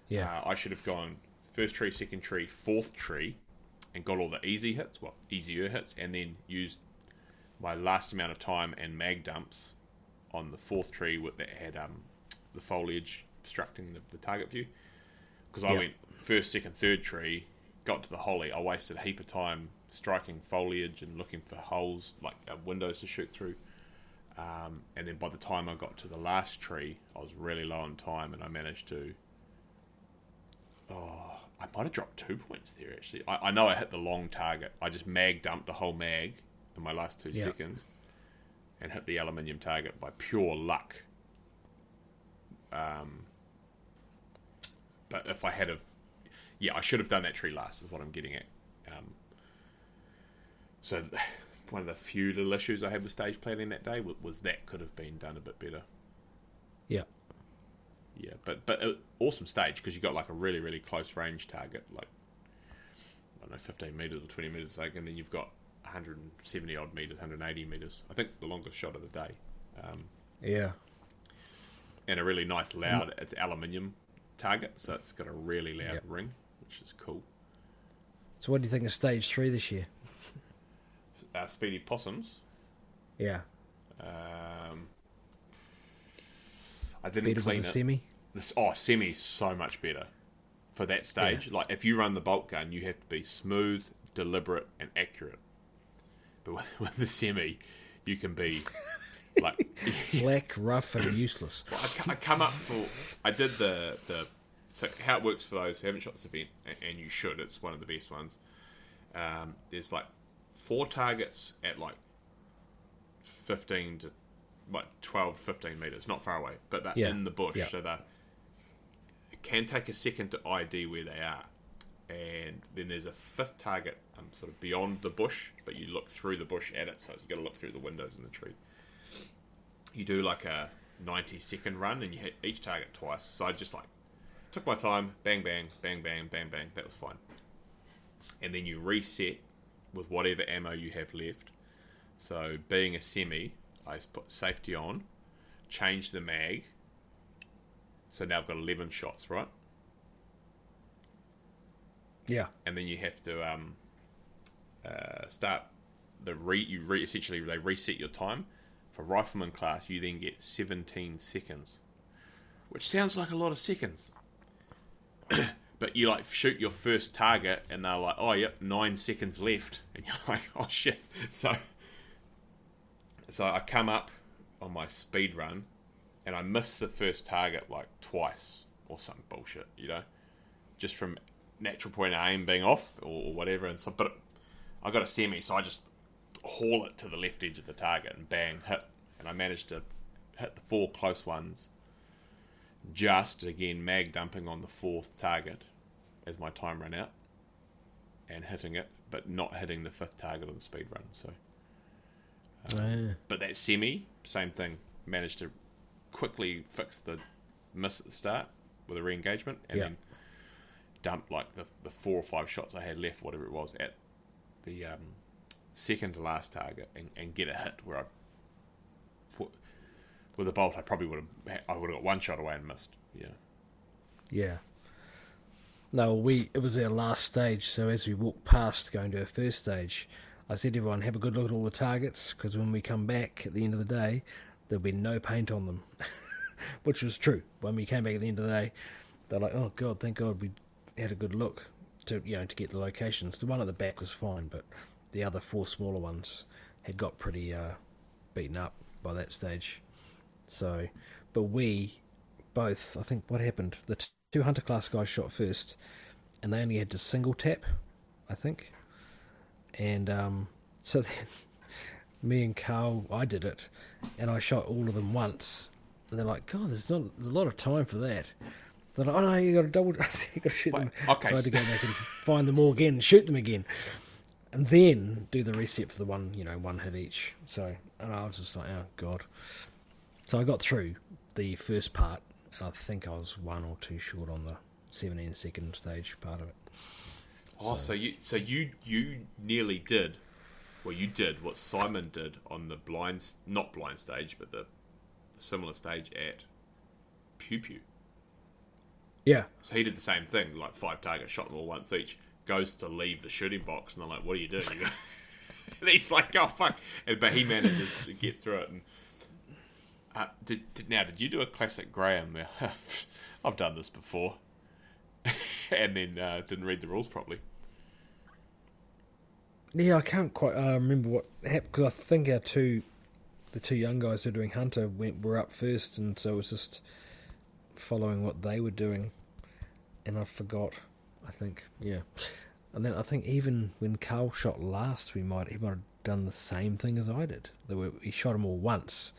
Yeah. Uh, I should have gone first tree, second tree, fourth tree, and got all the easy hits, well, easier hits, and then used my last amount of time and mag dumps on the fourth tree with, that had um, the foliage obstructing the, the target view. Because I Yeah. went first, second, third tree, got to the holly, I wasted a heap of time striking foliage and looking for holes, like uh, windows to shoot through. Um, and then by the time I got to the last tree, I was really low on time, and I managed to. Oh, I might have dropped two points there actually. I, I know I hit the long target. I just mag dumped a whole mag in my last two seconds, and hit the aluminium target by pure luck. Um, but if I had have, yeah, I should have done that tree last. Is what I'm getting at. Um, so one of the few little issues I had with stage planning that day was, was that could have been done a bit better. Yeah. Yeah, but but uh, awesome stage because you got like a really really close range target, like I don't know, 15 meters or 20 meters, like, and then you've got 170 odd meters, 180 meters. I think the longest shot of the day, um, Yeah. and a really nice loud. It's aluminium target, so it's got a really loud Yep. ring, which is cool. So, what do you think of stage three this year? Uh, speedy possums. Yeah. Um, I didn't Better clean it. semi? This, oh, semi's so much better for that stage. Like if you run the bolt gun, you have to be smooth, deliberate, and accurate. But with, *laughs* with the semi, you can be *laughs* like. *laughs* Slack, rough, and useless. Well, I, I come up for. I did the the. So how it works for those who haven't shot this event, a- and you should. It's one of the best ones. Um, there's like four targets at like 15 to like 12, 15 meters, not far away, but they're Yeah. in the bush, Yeah. so they can take a second to ID where they are. And then there's a fifth target um, sort of beyond the bush, but you look through the bush at it, so you got to look through the windows in the tree you do like a 90 second run and you hit each target twice. So I just like took my time, bang, bang, bang, bang, bang, bang. That was fine. And then you reset with whatever ammo you have left. So being a semi, I put safety on, change the mag. So now I've got 11 shots, right? Yeah. and then you have to um, uh, start the re. You re- essentially they reset your time for rifleman class. You then get 17 seconds, which sounds like a lot of seconds. *clears throat* but you like shoot your first target, and they're like, "Oh, yep, nine seconds left," and you're *laughs* like, "Oh shit!" So, so I come up on my speed run, and I miss the first target like twice or some bullshit, you know, just from natural point of aim being off or, whatever. And so, but I got a semi, so I just haul it to the left edge of the target and bang hit, and I managed to hit the four close ones. Just again mag dumping on the fourth target as my time ran out, and hitting it, but not hitting the fifth target on the speed run. So, Ah. but that semi, same thing. Managed to quickly fix the miss at the start with a re-engagement, and Yeah. then dump like the, the four or five shots I had left, whatever it was, at the um, second to last target, and, and get a hit where I with a bolt. I probably would have I would have got one shot away and missed. Yeah, Yeah. No, we it was our last stage. So as we walked past going to our first stage, I said to everyone, "Have a good look at all the targets, because when we come back at the end of the day, there'll be no paint on them." *laughs* Which was true. When we came back at the end of the day, they're like, "Oh God, thank God we had a good look to you know to get the locations." The one at the back was fine, but the other four smaller ones had got pretty uh, beaten up by that stage. So, but we both, I think, what happened? The t- two hunter class guys shot first, and they only had to single tap, I think. And um, *laughs* so then, me and Carl, I did it, and I shot all of them once, And they're like, God, there's not there's a lot of time for that. They're like, oh no, you got to double, *laughs* you got to shoot Wait, them. okay, So I had to go back and find them all again, and shoot them again, and then do the reset for the one, you know, one hit each. So, and I was just like, oh God. So I got through the first part, and I think I was one or two short on the 17 second stage part of it. Oh, so you so you you nearly did, well, you did what Simon did on the blind, not blind stage, but the similar stage at Pew Pew. Yeah, So he did the same thing, like five targets, shot them all once each. Goes to leave the shooting box, and they're like, "What are you doing?" *laughs* and he's like, "Oh fuck!" And, but he manages to get through it. And uh, did, did now did you do a classic Graeme? *laughs* I've done this before, *laughs* and then uh, didn't read the rules properly. Yeah, I can't quite uh, remember what happened because I think our two, the two young guys who were doing Hunter, went were up first, and so it was just following what they were doing, and I forgot. I think, yeah, and then I think even when Carl shot last, we might he might have done the same thing as I did. Were he shot them all once.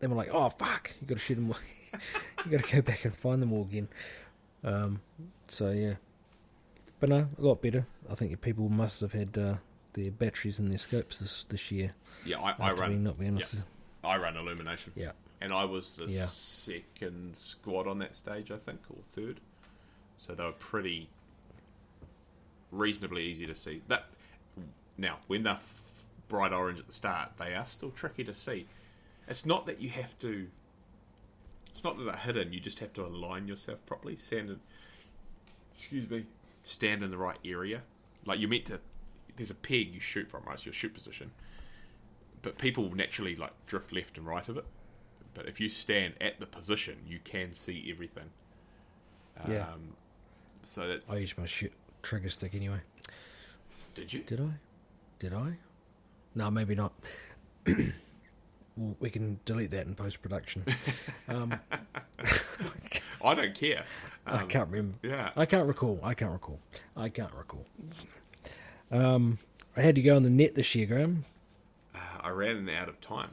Then we're like, oh fuck, you got to shoot them. *laughs* you got to go back and find them all again. Um, so yeah, but no, a lot better. I think people must have had uh, their batteries and their scopes this this year. Yeah, I, I run. being not being honest. I ran illumination. Yeah. and I was the Yeah. second squad on that stage, I think, or third. So they were pretty reasonably easy to see. That now, when they're f- bright orange at the start, they are still tricky to see. It's not that you have to. It's not that they're hidden. You just have to align yourself properly. Stand in. Excuse me. Stand in the right area. Like you're meant to. There's a peg you shoot from, right? It's your shoot position. But people naturally like drift left and right of it. But if you stand at the position, you can see everything. Um, Yeah. So that's. I used my shoot trigger stick anyway. did you? Did I? Did I? No, maybe not. *clears throat* We can delete that in post production. *laughs* um, I don't care. I Um, can't remember. Yeah. I can't recall. I can't recall. I can't recall. Um, I had to go on the net this year, Graeme. Uh, I ran out of time.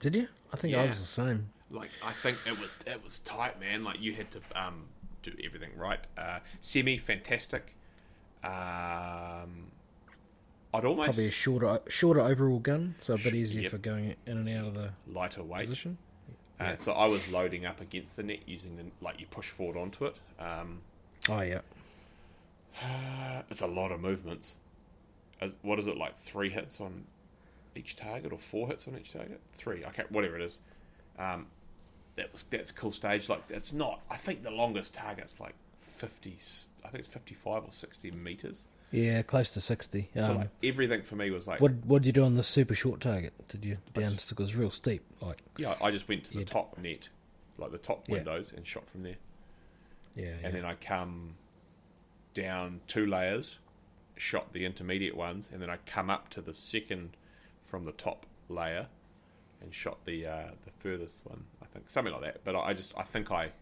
Did you? I think I was the same. Like I think it was it was tight, man. Like you had to um, do everything right. Uh, semi fantastic. Um, I'd almost Probably a shorter, shorter overall gun, so a bit Sh- easier yep. for going in and out of the lighter weight. position. Uh, so I was loading up against the net using the like you push forward onto it. Um, Oh yeah, uh, *sighs* it's a lot of movements. As- What is it like? Three hits on each target, or four hits on each target? Three. Okay, whatever it is. Um, that was that's a cool stage. Like that's not. I think the longest target's like fifty. I think it's fifty-five or sixty meters. Yeah, close to sixty. Um, so like everything for me was like, what what did you do on the super short target? Did you down? just- It was real steep. Like yeah, I just went to the top net, like the top Yeah. windows, and shot from there. yeah, yeah. and then I come down two layers, shot the intermediate ones, and then I come up to the second from the top layer, and shot the uh, the furthest one. I think something like that. But I I just I think I.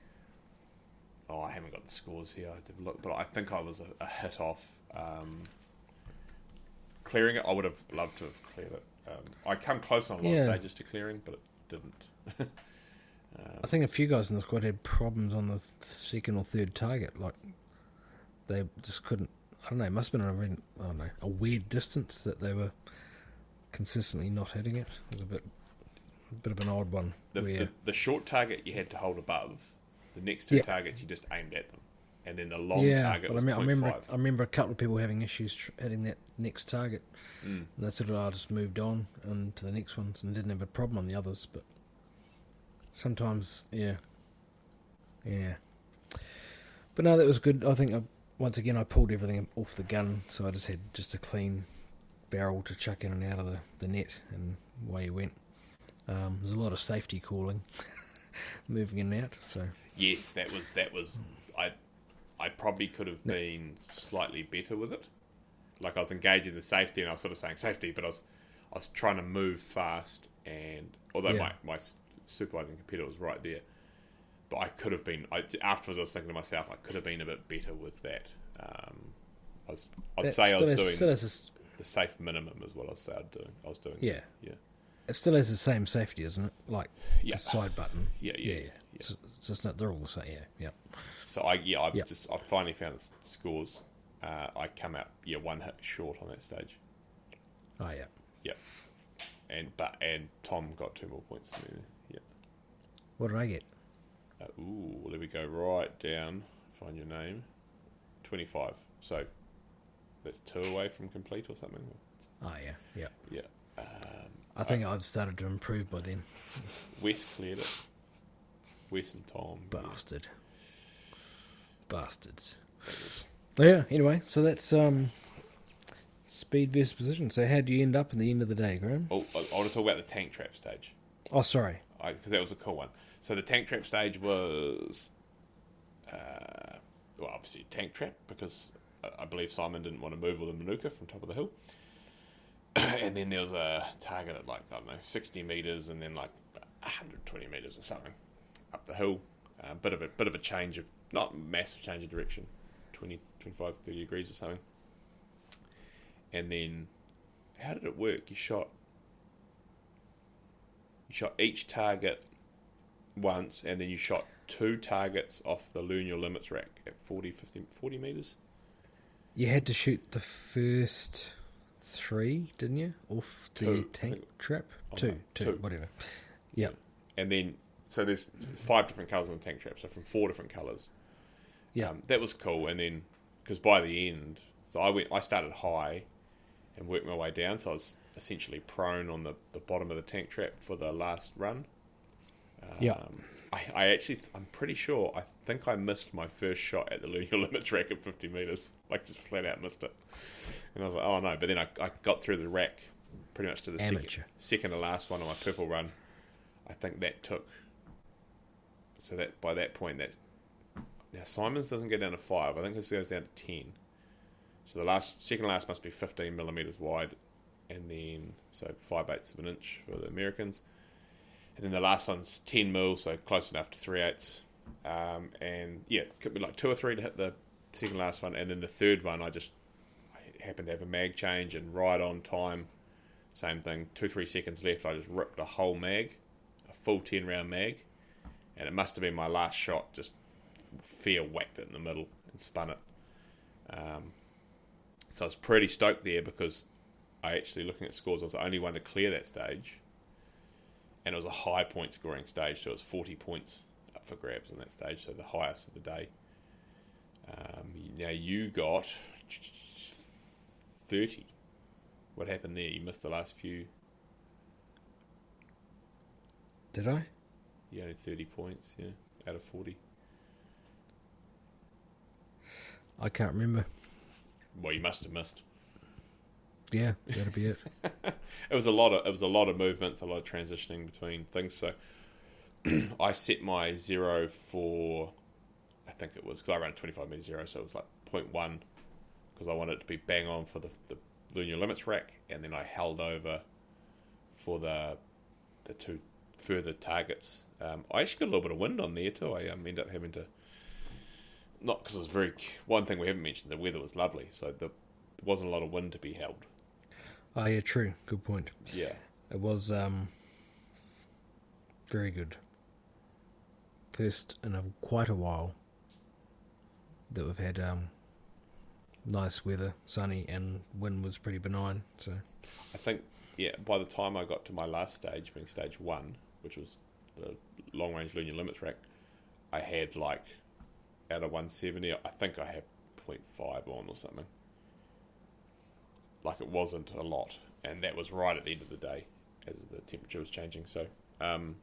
Oh, I haven't got the scores here. I have to look, but I think I was a, a hit off um, clearing it. I would have loved to have cleared it. Um, I come close on a lot Yeah. of stages to clearing, but it didn't. *laughs* I think a few guys in the squad had problems on the th- second or third target. Like they just couldn't. I don't know. It must have been a I don't know a weird distance that they were consistently not hitting it. It was a bit, a bit of an odd one. The, the, the short target you had to hold above. The next two Yeah. targets you just aimed at them, and then the long yeah, target but I, mean, I remember 0.5. I remember a couple of people having issues tr- hitting that next target, Mm. and they sort of I just moved on and to the next ones and didn't have a problem on the others. But sometimes, yeah, yeah. But no, that was good. I think I, once again I pulled everything off the gun, so I just had just a clean barrel to chuck in and out of the, the net, and away you went. Um, there's a lot of safety calling, *laughs* moving in and out. So Yes, that was that was. I probably could have been slightly better with it. Like I was engaging the safety, and I was sort of saying safety, but I was I was trying to move fast, and although Yeah. my my supervising computer was right there, but I could have been. I, afterwards, I was thinking to myself, I could have been a bit better with that. Um, I was. I'd that say I was doing a the safe minimum as well as I was doing. I was doing. Yeah. yeah. it still has the same safety, isn't it? Like Yeah. the side button. Yeah, yeah, yeah. yeah. So, so it's not. They're all the same. Yeah, yeah. So I yeah I Yep. just I finally found the scores. Uh, I come out yeah one hit short on that stage. Oh yeah. Yep. And but and Tom got two more points. than me. Yeah. What did I get? Uh, ooh, there we go. Right down. Find your name. Twenty-five. So that's two away from complete or something. Oh yeah, yeah. Yeah. Um, I think I've started to improve by then. Wes cleared it. Wes and Tom. yeah, Bastard. Bastards. that was- Oh, yeah. Anyway, so that's um, speed versus precision. So how do you end up in the end of the day, Graeme? Oh, I, I want to talk about the tank trap stage. Oh, sorry. because that was a cool one. So the tank trap stage was, uh, well, obviously tank trap because I- I believe Simon didn't want to move all the Manuka from top of the hill. *clears throat* and then there was a target at like I don't know sixty meters, and then like hundred twenty meters or something up the hill. A bit of a bit of a change of not massive change of direction, 20, 25, 30 degrees or something. And then, how did it work? You shot you shot each target once, and then you shot two targets off the lunar limits rack at 40, 50, 40 meters. You had to shoot the first three, didn't you? Off the Two, tank trap? Oh, two, no, two, two. whatever. Yeah. And then, so there's five different colors on the tank trap, so from four different colors. Yeah. Um, that was cool. And then, because by the end, so I went, I started high and worked my way down, so I was essentially prone on the, the bottom of the tank trap for the last run. Um, Yeah. I, I actually, I'm pretty sure, I think I missed my first shot at the lunar limits rack at 50 meters. Like, just flat out missed it. And I was like, oh no. But then I, I got through the rack pretty much to the second, Amateur. second to last one on my purple run. I think that took. So that by that point, that's now Simons doesn't go down to five. I think this goes down to ten. So the last second last must be fifteen millimeters wide, and then so five eighths of an inch for the Americans, and then the last one's ten mil, so close enough to three eighths. Um, and yeah, could be like two or three to hit the second last one, and then the third one I just I happened to have a mag change and right on time. Same thing, two three seconds left. I just ripped a whole mag, a full ten round mag, and it must have been my last shot. Just fear whacked it in the middle and spun it. Um, so I was pretty stoked there because I actually looking at scores, I was the only one to clear that stage, and it was a high point scoring stage, so it was forty points up for grabs on that stage, so the highest of the day. Um, now you got thirty. What happened there? You missed the last few. Did I? You only thirty points, yeah, out of forty. I can't remember. Well, you must have missed. Yeah, that'll be it. *laughs* It was a lot of it was a lot of movements, a lot of transitioning between things. So *clears throat* I set my zero for, I think it was because I ran twenty five meter zero, so it was like 0.1 because I wanted it to be bang on for the the lunar limits rack, and then I held over for the the two further targets. Um, I actually got a little bit of wind on there too. I um, ended up having to not because it was very one thing we haven't mentioned. The weather was lovely, so the, there wasn't a lot of wind to be held. Oh yeah, true. Good point. Yeah. It was um very good. First in a, quite a while that we've had um nice weather, sunny, and wind was pretty benign. So I think, yeah, by the time I got to my last stage, being stage one, which was the long range lunar limits rack, I had like, out of 170, I think I had 0.5 on or something. Like it wasn't a lot. And that was right at the end of the day as the temperature was changing. So, um,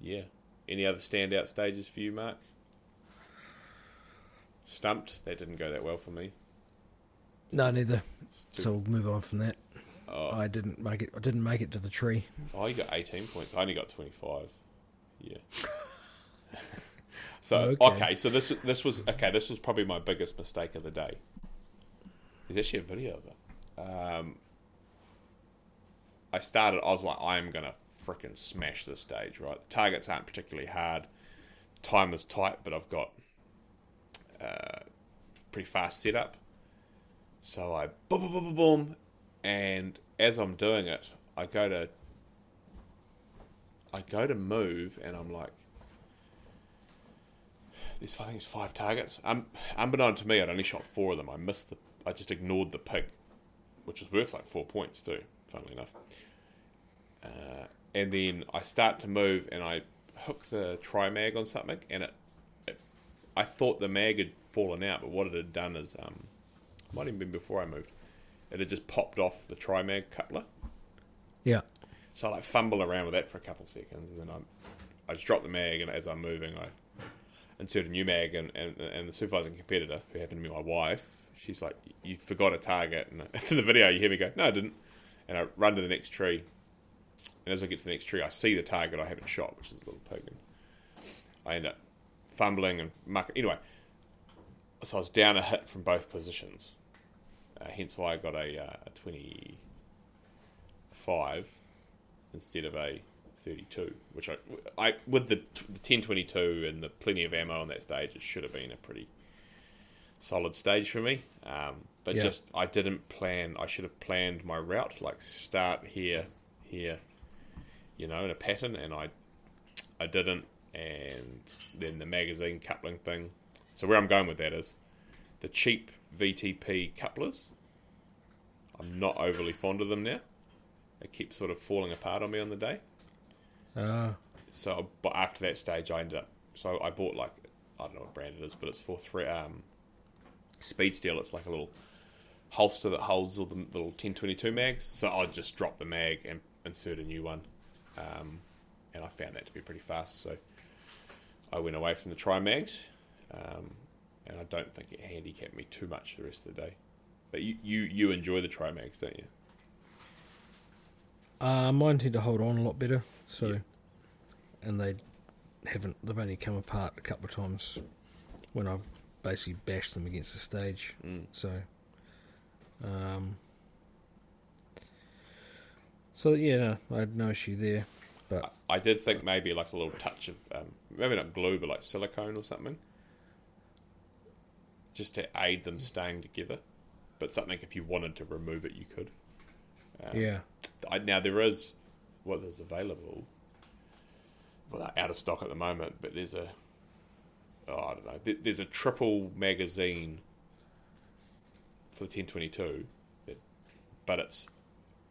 yeah. Any other standout stages for you, Mark? Stumped. That didn't go that well for me. no, neither. Too- So we'll move on from that. oh. I didn't make it. I didn't make it to the tree. Oh, you got 18 points. I only got 25. Yeah. *laughs* so Okay. okay. so this this was okay. This was probably my biggest mistake of the day. There's actually a video of it. Um, I started. I was like, I am gonna freaking smash this stage. Right, the targets aren't particularly hard. Time is tight, but I've got uh, pretty fast setup. So I boom, boom, boom, boom, boom, and as I'm doing it, I go to I go to move, and I'm like, there's I think it's five targets. Um, unbeknown to me, I'd only shot four of them. I missed the. I just ignored the pig, which was worth like four points too. Funnily enough. Uh, and then I start to move, and I hook the tri mag on something, and it, it, I thought the mag had fallen out, but what it had done is, um, might even been before I moved, it had just popped off the tri mag coupler. Yeah. So I like fumble around with that for a couple of seconds, and then I, I just drop the mag, and as I'm moving, I insert a new mag, and, and, and the supervising competitor, who happened to be my wife, she's like, "You forgot a target," and *laughs* it's in the video. You hear me go, "No, I didn't," and I run to the next tree, and as I get to the next tree, I see the target I haven't shot, which is a little pig, and I end up fumbling and mucking. Anyway, so I was down a hit from both positions, uh, hence why I got a, uh, a twenty-five instead of a 32, which I, I with the, the 1022 and the plenty of ammo on that stage, it should have been a pretty solid stage for me. Um, but Yeah. just I didn't plan. I should have planned my route, like start here, here, you know, in a pattern, and I I didn't. And then the magazine coupling thing. So where I'm going with that is the cheap VTP couplers. I'm not overly fond of them now. They keep sort of falling apart on me on the day. Uh, So, but after that stage, I ended up. So I bought like I don't know what brand it is, but it's for three um, Speed Steel. It's like a little holster that holds all the little 1022 mags. So I just drop the mag and insert a new one, um, and I found that to be pretty fast. So I went away from the tri mags, um, and I don't think it handicapped me too much the rest of the day. But you you, you enjoy the tri mags, don't you? Uh, mine tend to hold on a lot better, so and they haven't. They've only come apart a couple of times when I've basically bashed them against the stage. Mm. So, um, so yeah, no, I had no issue there. But I did think maybe like a little touch of um, maybe not glue, but like silicone or something, just to aid them staying together. But something if you wanted to remove it, you could. Um, yeah, I, now there is what is available. Well, out of stock at the moment, but there's a oh, I don't know. There's a triple magazine for the 1022, that, but it's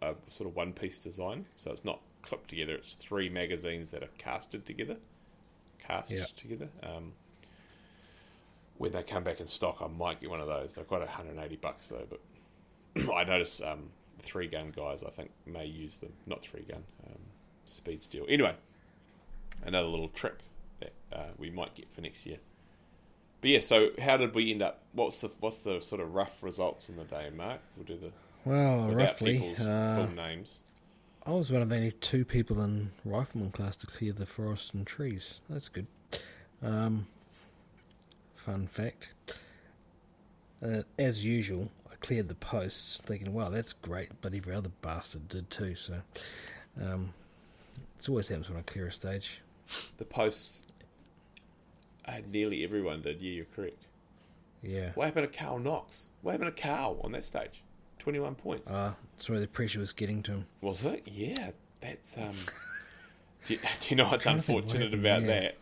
a sort of one piece design, so it's not clipped together. It's three magazines that are casted together, cast Yeah. together. Um, when they come back in stock, I might get one of those. They've got 180 bucks though, but *clears throat* I notice um, three gun guys I think may use them. Not three gun, um, speed steel. Anyway, another little trick that uh, we might get for next year. But yeah, so how did we end up? What's the what's the sort of rough results in the day, Mark? We'll do the well, roughly, people's uh, full names. I was one of only two people in rifleman class to clear the forest and trees. That's good. Um, fun fact. Uh, as usual, cleared the posts, thinking, "Wow, that's great," but every other bastard did too. So, um, it's always happens when I clear a stage. The posts, uh, nearly everyone did. Yeah, you're correct. Yeah. What happened to Carl Knox? What happened to Carl on that stage? Twenty-one points. Uh, that's where the pressure was getting to him. Was it? Yeah, that's um. *laughs* do, you, *laughs* do you know what's Trying to think what unfortunate happened, about yeah. that?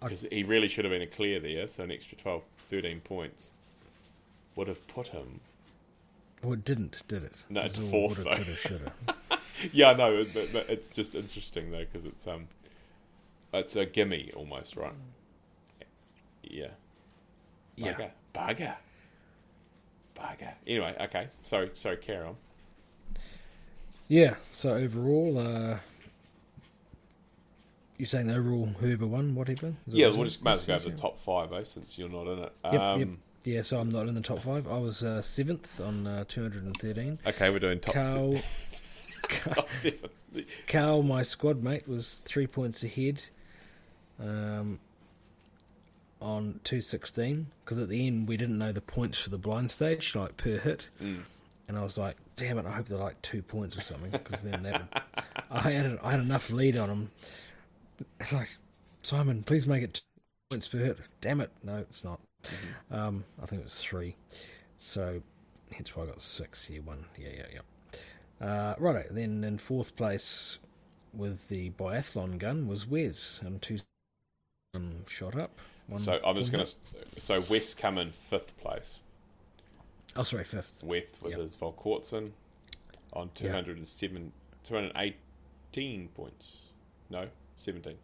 Because he really should have been a clear there, so an extra 12, 13 points would have put him. Well, it didn't, did it? No, it's a fourth, woulda, though. coulda, shoulda. *laughs* *laughs* Yeah, no, but, but it's just interesting though because it's um, it's a gimme almost, right? Yeah. Yeah. Bugger. Bugger. Bugger. Anyway, okay. Sorry, sorry. Carry on. Yeah, so overall, uh, you're saying the overall whoever won, whatever? Yeah, we'll just might as well go over the top five, eh? Since you're not in it. Yep, um, yep. Yeah, so I'm not in the top five. I was uh, seventh on uh, 213. Okay, we're doing top Carl, six. *laughs* top seven. Carl, my squad mate, was three points ahead um, on 216 because at the end we didn't know the points for the blind stage, like per hit. Mm. And I was like, damn it, I hope they're like two points or something because then that would. *laughs* I had, I had enough lead on him. It's like, Simon, please make it two points per hit. Damn it. No, it's not. Um, I think it was three. So, hence why I got six here. One. Yeah, yeah, yeah. Uh, righto, then in fourth place with the biathlon gun was Wes, and two um, shot up. One So I'm just going to. So West come in fifth place. Oh, sorry, fifth. West with Yep. his Volkortsen on Yeah. 207, 218 points. No, 17.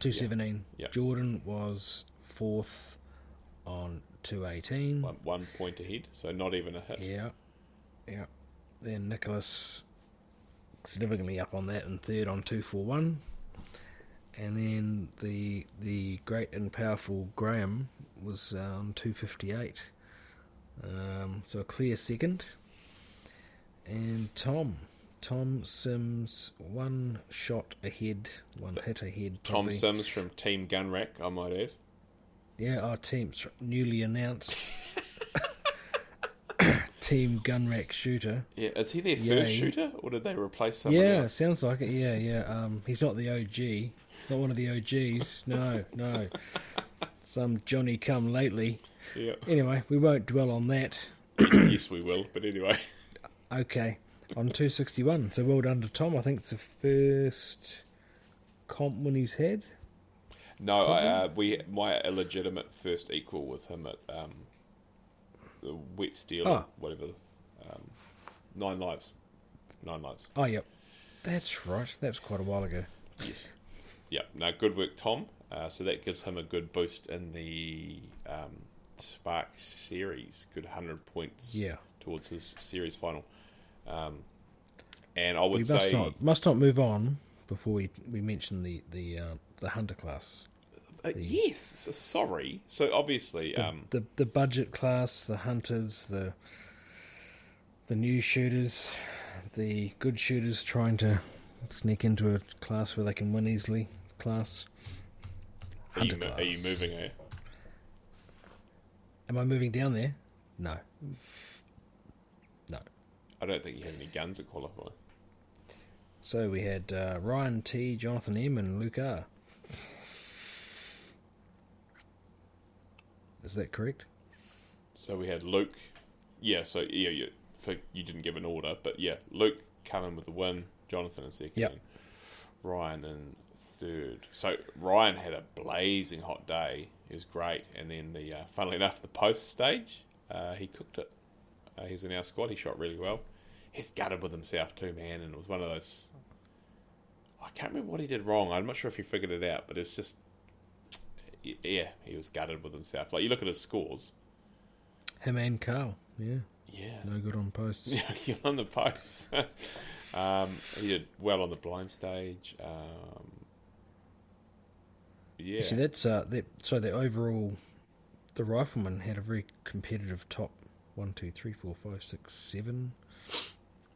217. Yeah. Jordan was fourth on 218. One, one point ahead, so not even a hit. Yeah. Yeah. Then Nicholas significantly up on that and third on 241. And then the the great and powerful Graeme was uh, on 258. Um, so a clear second. And Tom. Tom Sims, one shot ahead, one hit ahead. Tom. Sims from Team Gunrack, I might add. Yeah, our team's newly announced. *laughs* *coughs* Team Gunrack Shooter. Yeah, is he their first shooter, or did they replace someone yeah, else? sounds like it. Yeah, yeah. Um, he's not the OG. Not one of the OGs. No, no. Some Johnny come lately. Yeah. Anyway, we won't dwell on that. *coughs* yes, we will. But anyway, Okay, on 261. So well done to Tom. I think it's the first comp win he's had. No, I, uh, we my illegitimate first equal with him at um, the Wet Steel, Oh. whatever. Um, nine lives, nine lives. Oh, yep. That's right. That was quite a while ago. Yes. Yep. Now, good work, Tom. Uh, so that gives him a good boost in the um, SPARC series. Good hundred points. Yeah. Towards his series final. Um, and I would We must say not must not move on before we we mention the the uh, the hunter class. Uh, yes. So, sorry. So obviously, the, um, the the budget class, the hunters, the the new shooters, the good shooters trying to sneak into a class where they can win easily. Class. are you, mo- are you moving? Eh? Am I moving down there? No. No. I don't think you have any guns that qualify. So we had uh, Ryan T, Jonathan M, and Luke R. Is that correct? So we had Luke. Yeah. So yeah, you for, you didn't give an order, but yeah, Luke coming with the win. Jonathan in second. Yep. and Ryan in third. So Ryan had a blazing hot day. It was great, and then the uh, funnily enough, the post stage, uh, he cooked it. Uh, he's in our squad. He shot really well. He's gutted with himself too, man, and it was one of those. I can't remember what he did wrong. I'm not sure if he figured it out, but it's just, yeah, he was gutted with himself. Like you look at his scores. Him and Carl. Yeah. Yeah, No good on posts. *laughs* Yeah, on the post. *laughs* um, he did well on the blind stage. Um, yeah, See, that's uh, that, so the overall, the rifleman had a very competitive top one, two, three, four, five, six, seven.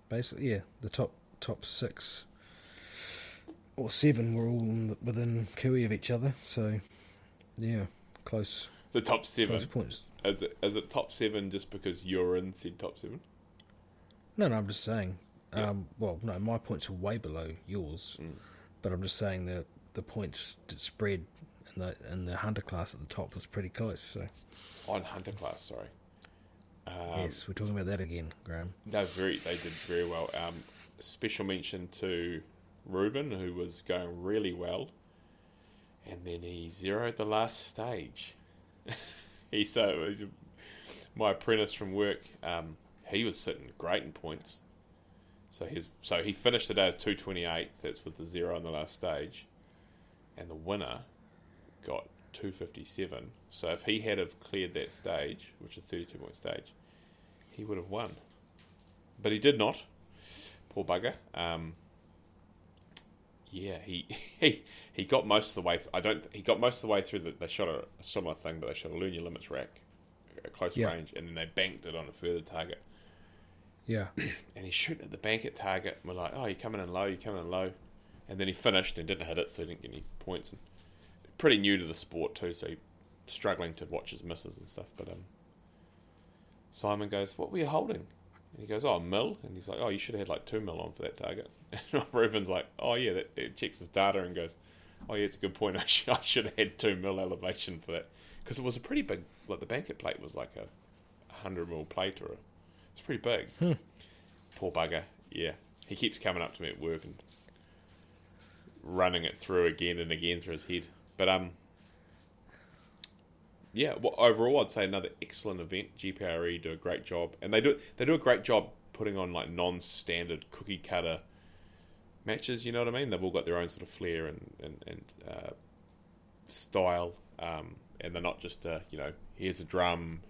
Basically, yeah, the top top six or seven were all the, within cooey of each other. So, yeah, close the top seven. close points. Is it, is it top seven just because you're in said top seven? No, no, I'm just saying. Yeah. Um, well, no, my points are way below yours, Mm. but I'm just saying that the points spread in the in the hunter class at the top was pretty close. So, On Hunter class, sorry. Um, yes, we're talking about that again, Graeme. No, very. They did very well. Um, special mention to Ruben, who was going really well, and then he zeroed the last stage. *laughs* he so my apprentice from work. Um, he was sitting great in points. So he's so he finished the day with two twenty eight. That's with the zero on the last stage, and the winner got two fifty seven. So if he had have cleared that stage, which is thirty two point stage, he would have won but he did not. Poor bugger. Um, yeah, he, *laughs* he he got most of the way. I don't. He got most of the way through. The, they shot a, a similar thing, but they shot a Lunar Limits rack at close Yeah. range, and then they banked it on a further target. Yeah. *clears throat* And he's shooting at the bank at target. And we're like, oh, you're coming in low. You're coming in low. And then he finished and didn't hit it, so he didn't get any points. And pretty new to the sport too, so he struggling to watch his misses and stuff. But um, Simon goes, "What were you holding?" And he goes, "Oh, a mil." And he's like, "Oh, you should have had like two mil on for that target." *laughs* And Ruben's like, "Oh yeah," that it checks his data and goes, "Oh yeah, it's a good point. *laughs* I should, I should have had two mil elevation for that because it was a pretty big. Like the banquet plate was like a hundred mil plate or a, it's pretty big." Poor bugger. yeah, he keeps coming up to me at work and running it through again and again through his head. But um, yeah. Well, overall, I'd say another excellent event. GPRE do a great job, and they do they do a great job putting on like non-standard cookie cutter matches. You know what I mean? They've all got their own sort of flair and and, and uh, style, um, and they're not just uh, you know here's a drum,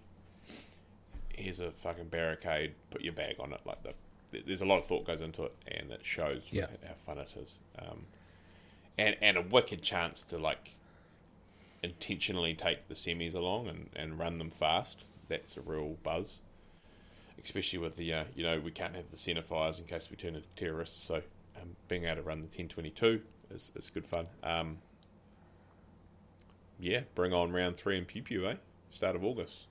here's a fucking barricade, put your bag on it. Like the, there's a lot of thought goes into it, and it shows Yeah. how fun it is. Um, and and a wicked chance to like intentionally take the semis along and, and run them fast. That's a real buzz, especially with the uh, you know we can't have the centre fires in case we turn into terrorists. So um, being able to run the 1022 is, is good fun. Um, yeah, bring on round three in Piopio, eh? Start of August.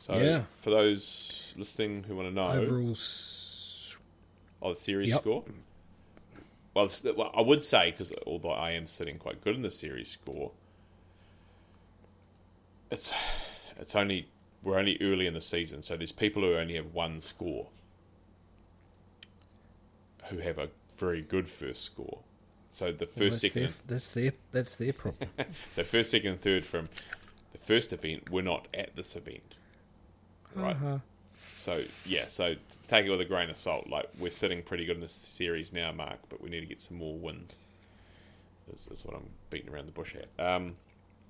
So Yeah. for those listening who want to know, Overall, s- Oh, the series Yep. score. Well, well, I would say because although I am sitting quite good in the series score, it's it's only we're only early in the season, so there's people who only have one score who have a very good first score. So the well, first, that's, second, their, that's their that's their problem. *laughs* so first, second, and third from the first event were not at this event, right? Uh-huh. So yeah, so take it with a grain of salt. Like we're sitting pretty good in this series now, Mark, but we need to get some more wins. Is, is what I'm beating around the bush at. Um,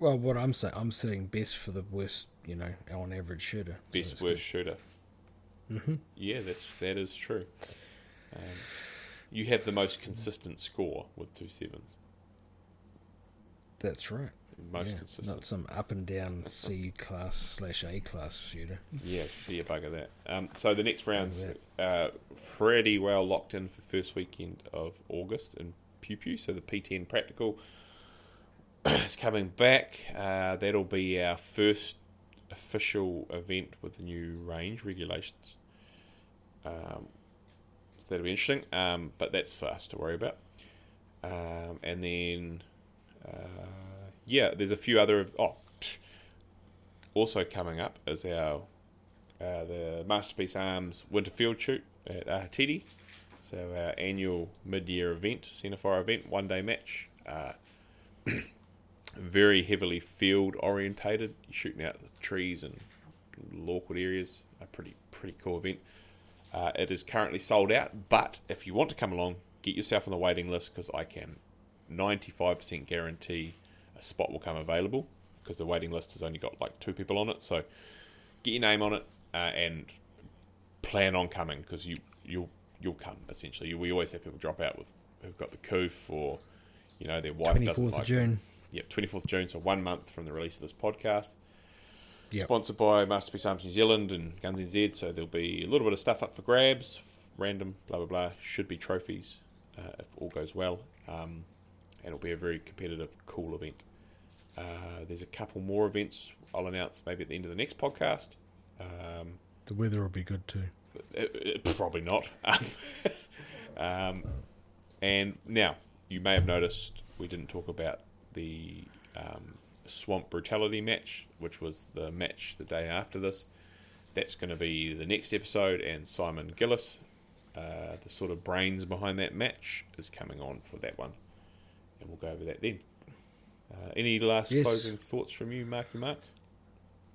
Well, what I'm saying, I'm sitting best for the worst, you know, on average shooter. best that's worst shooter. Mm-hmm. Yeah, that's that is true. Um, you have the most consistent score with two sevens. That's right. Most Yeah, consistent. Not some up and down C class slash A class shooter. Yeah, should be a bug of that. Um, so the next round's uh, pretty well locked in for first weekend of August in Piopio. So the Piopio Practical *clears throat* is coming back. Uh, that'll be our first official event with the new range regulations. Um, so that'll be interesting, um, but that's for us to worry about. Um, and then, uh, yeah, there's a few other. Oh, *sniffs* also coming up is our uh, the Masterpiece Arms Winter Field Shoot at Ahititi. So our annual mid-year event, Centerfire event, one-day match. Uh, *clears throat* very heavily field orientated, shooting out the trees and awkward areas. A pretty pretty cool event. Uh, it is currently sold out, but if you want to come along, get yourself on the waiting list because I can 95% guarantee a spot will come available because the waiting list has only got like two people on it. So get your name on it uh, and plan on coming because you you'll you'll come essentially. We always have people drop out with who've got the coof or you know their wife doesn't like of June. Yep, 24th June, so one month from the release of this podcast. Yep. Sponsored by Masterpiece Arms New Zealand and Guns NZ, so there'll be a little bit of stuff up for grabs, random, blah, blah, blah. Should be trophies uh, if all goes well. Um, and it'll be a very competitive, cool event. Uh, there's a couple more events I'll announce maybe at the end of the next podcast. Um, The weather will be good too. it, it- probably not. *laughs* um, and now, you may have noticed we didn't talk about the um, Swamp Brutality match, which was the match the day after this. That's going to be the next episode, and Simon Gillice, uh, the sort of brains behind that match, is coming on for that one. And we'll go over that then. Uh, any last Yes. closing thoughts from you, Marky Mark?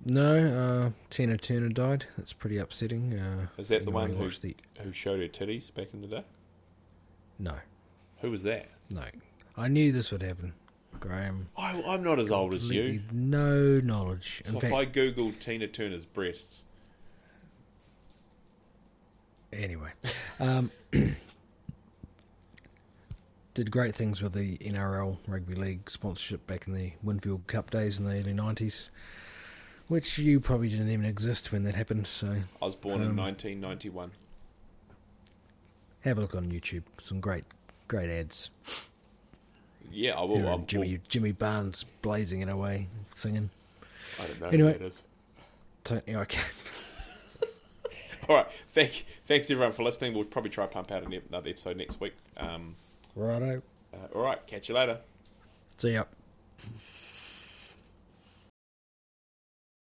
No, uh, Tina Turner died. That's pretty upsetting. Uh, Is that the one who- the? Who showed her titties back in the day? No, Who was that? no. I knew this would happen, Graeme. I, I'm not as old as you. No knowledge. In So fact, if I googled Tina Turner's breasts, Anyway, um, *coughs* did great things with the NRL Rugby League sponsorship back in the Winfield Cup days in the early 90s, which you probably didn't even exist when that happened, so I was born in Um, 1991. have a look on YouTube. Some great, great ads. Yeah, I will. I, and Jimmy, Jimmy Barnes blazing it away, singing. I don't know Anyway. who that is. Yeah, okay. *laughs* All right, thank, thanks everyone for listening. We'll probably try to pump out another episode next week. Um, Righto. uh, all right, catch you later. See ya.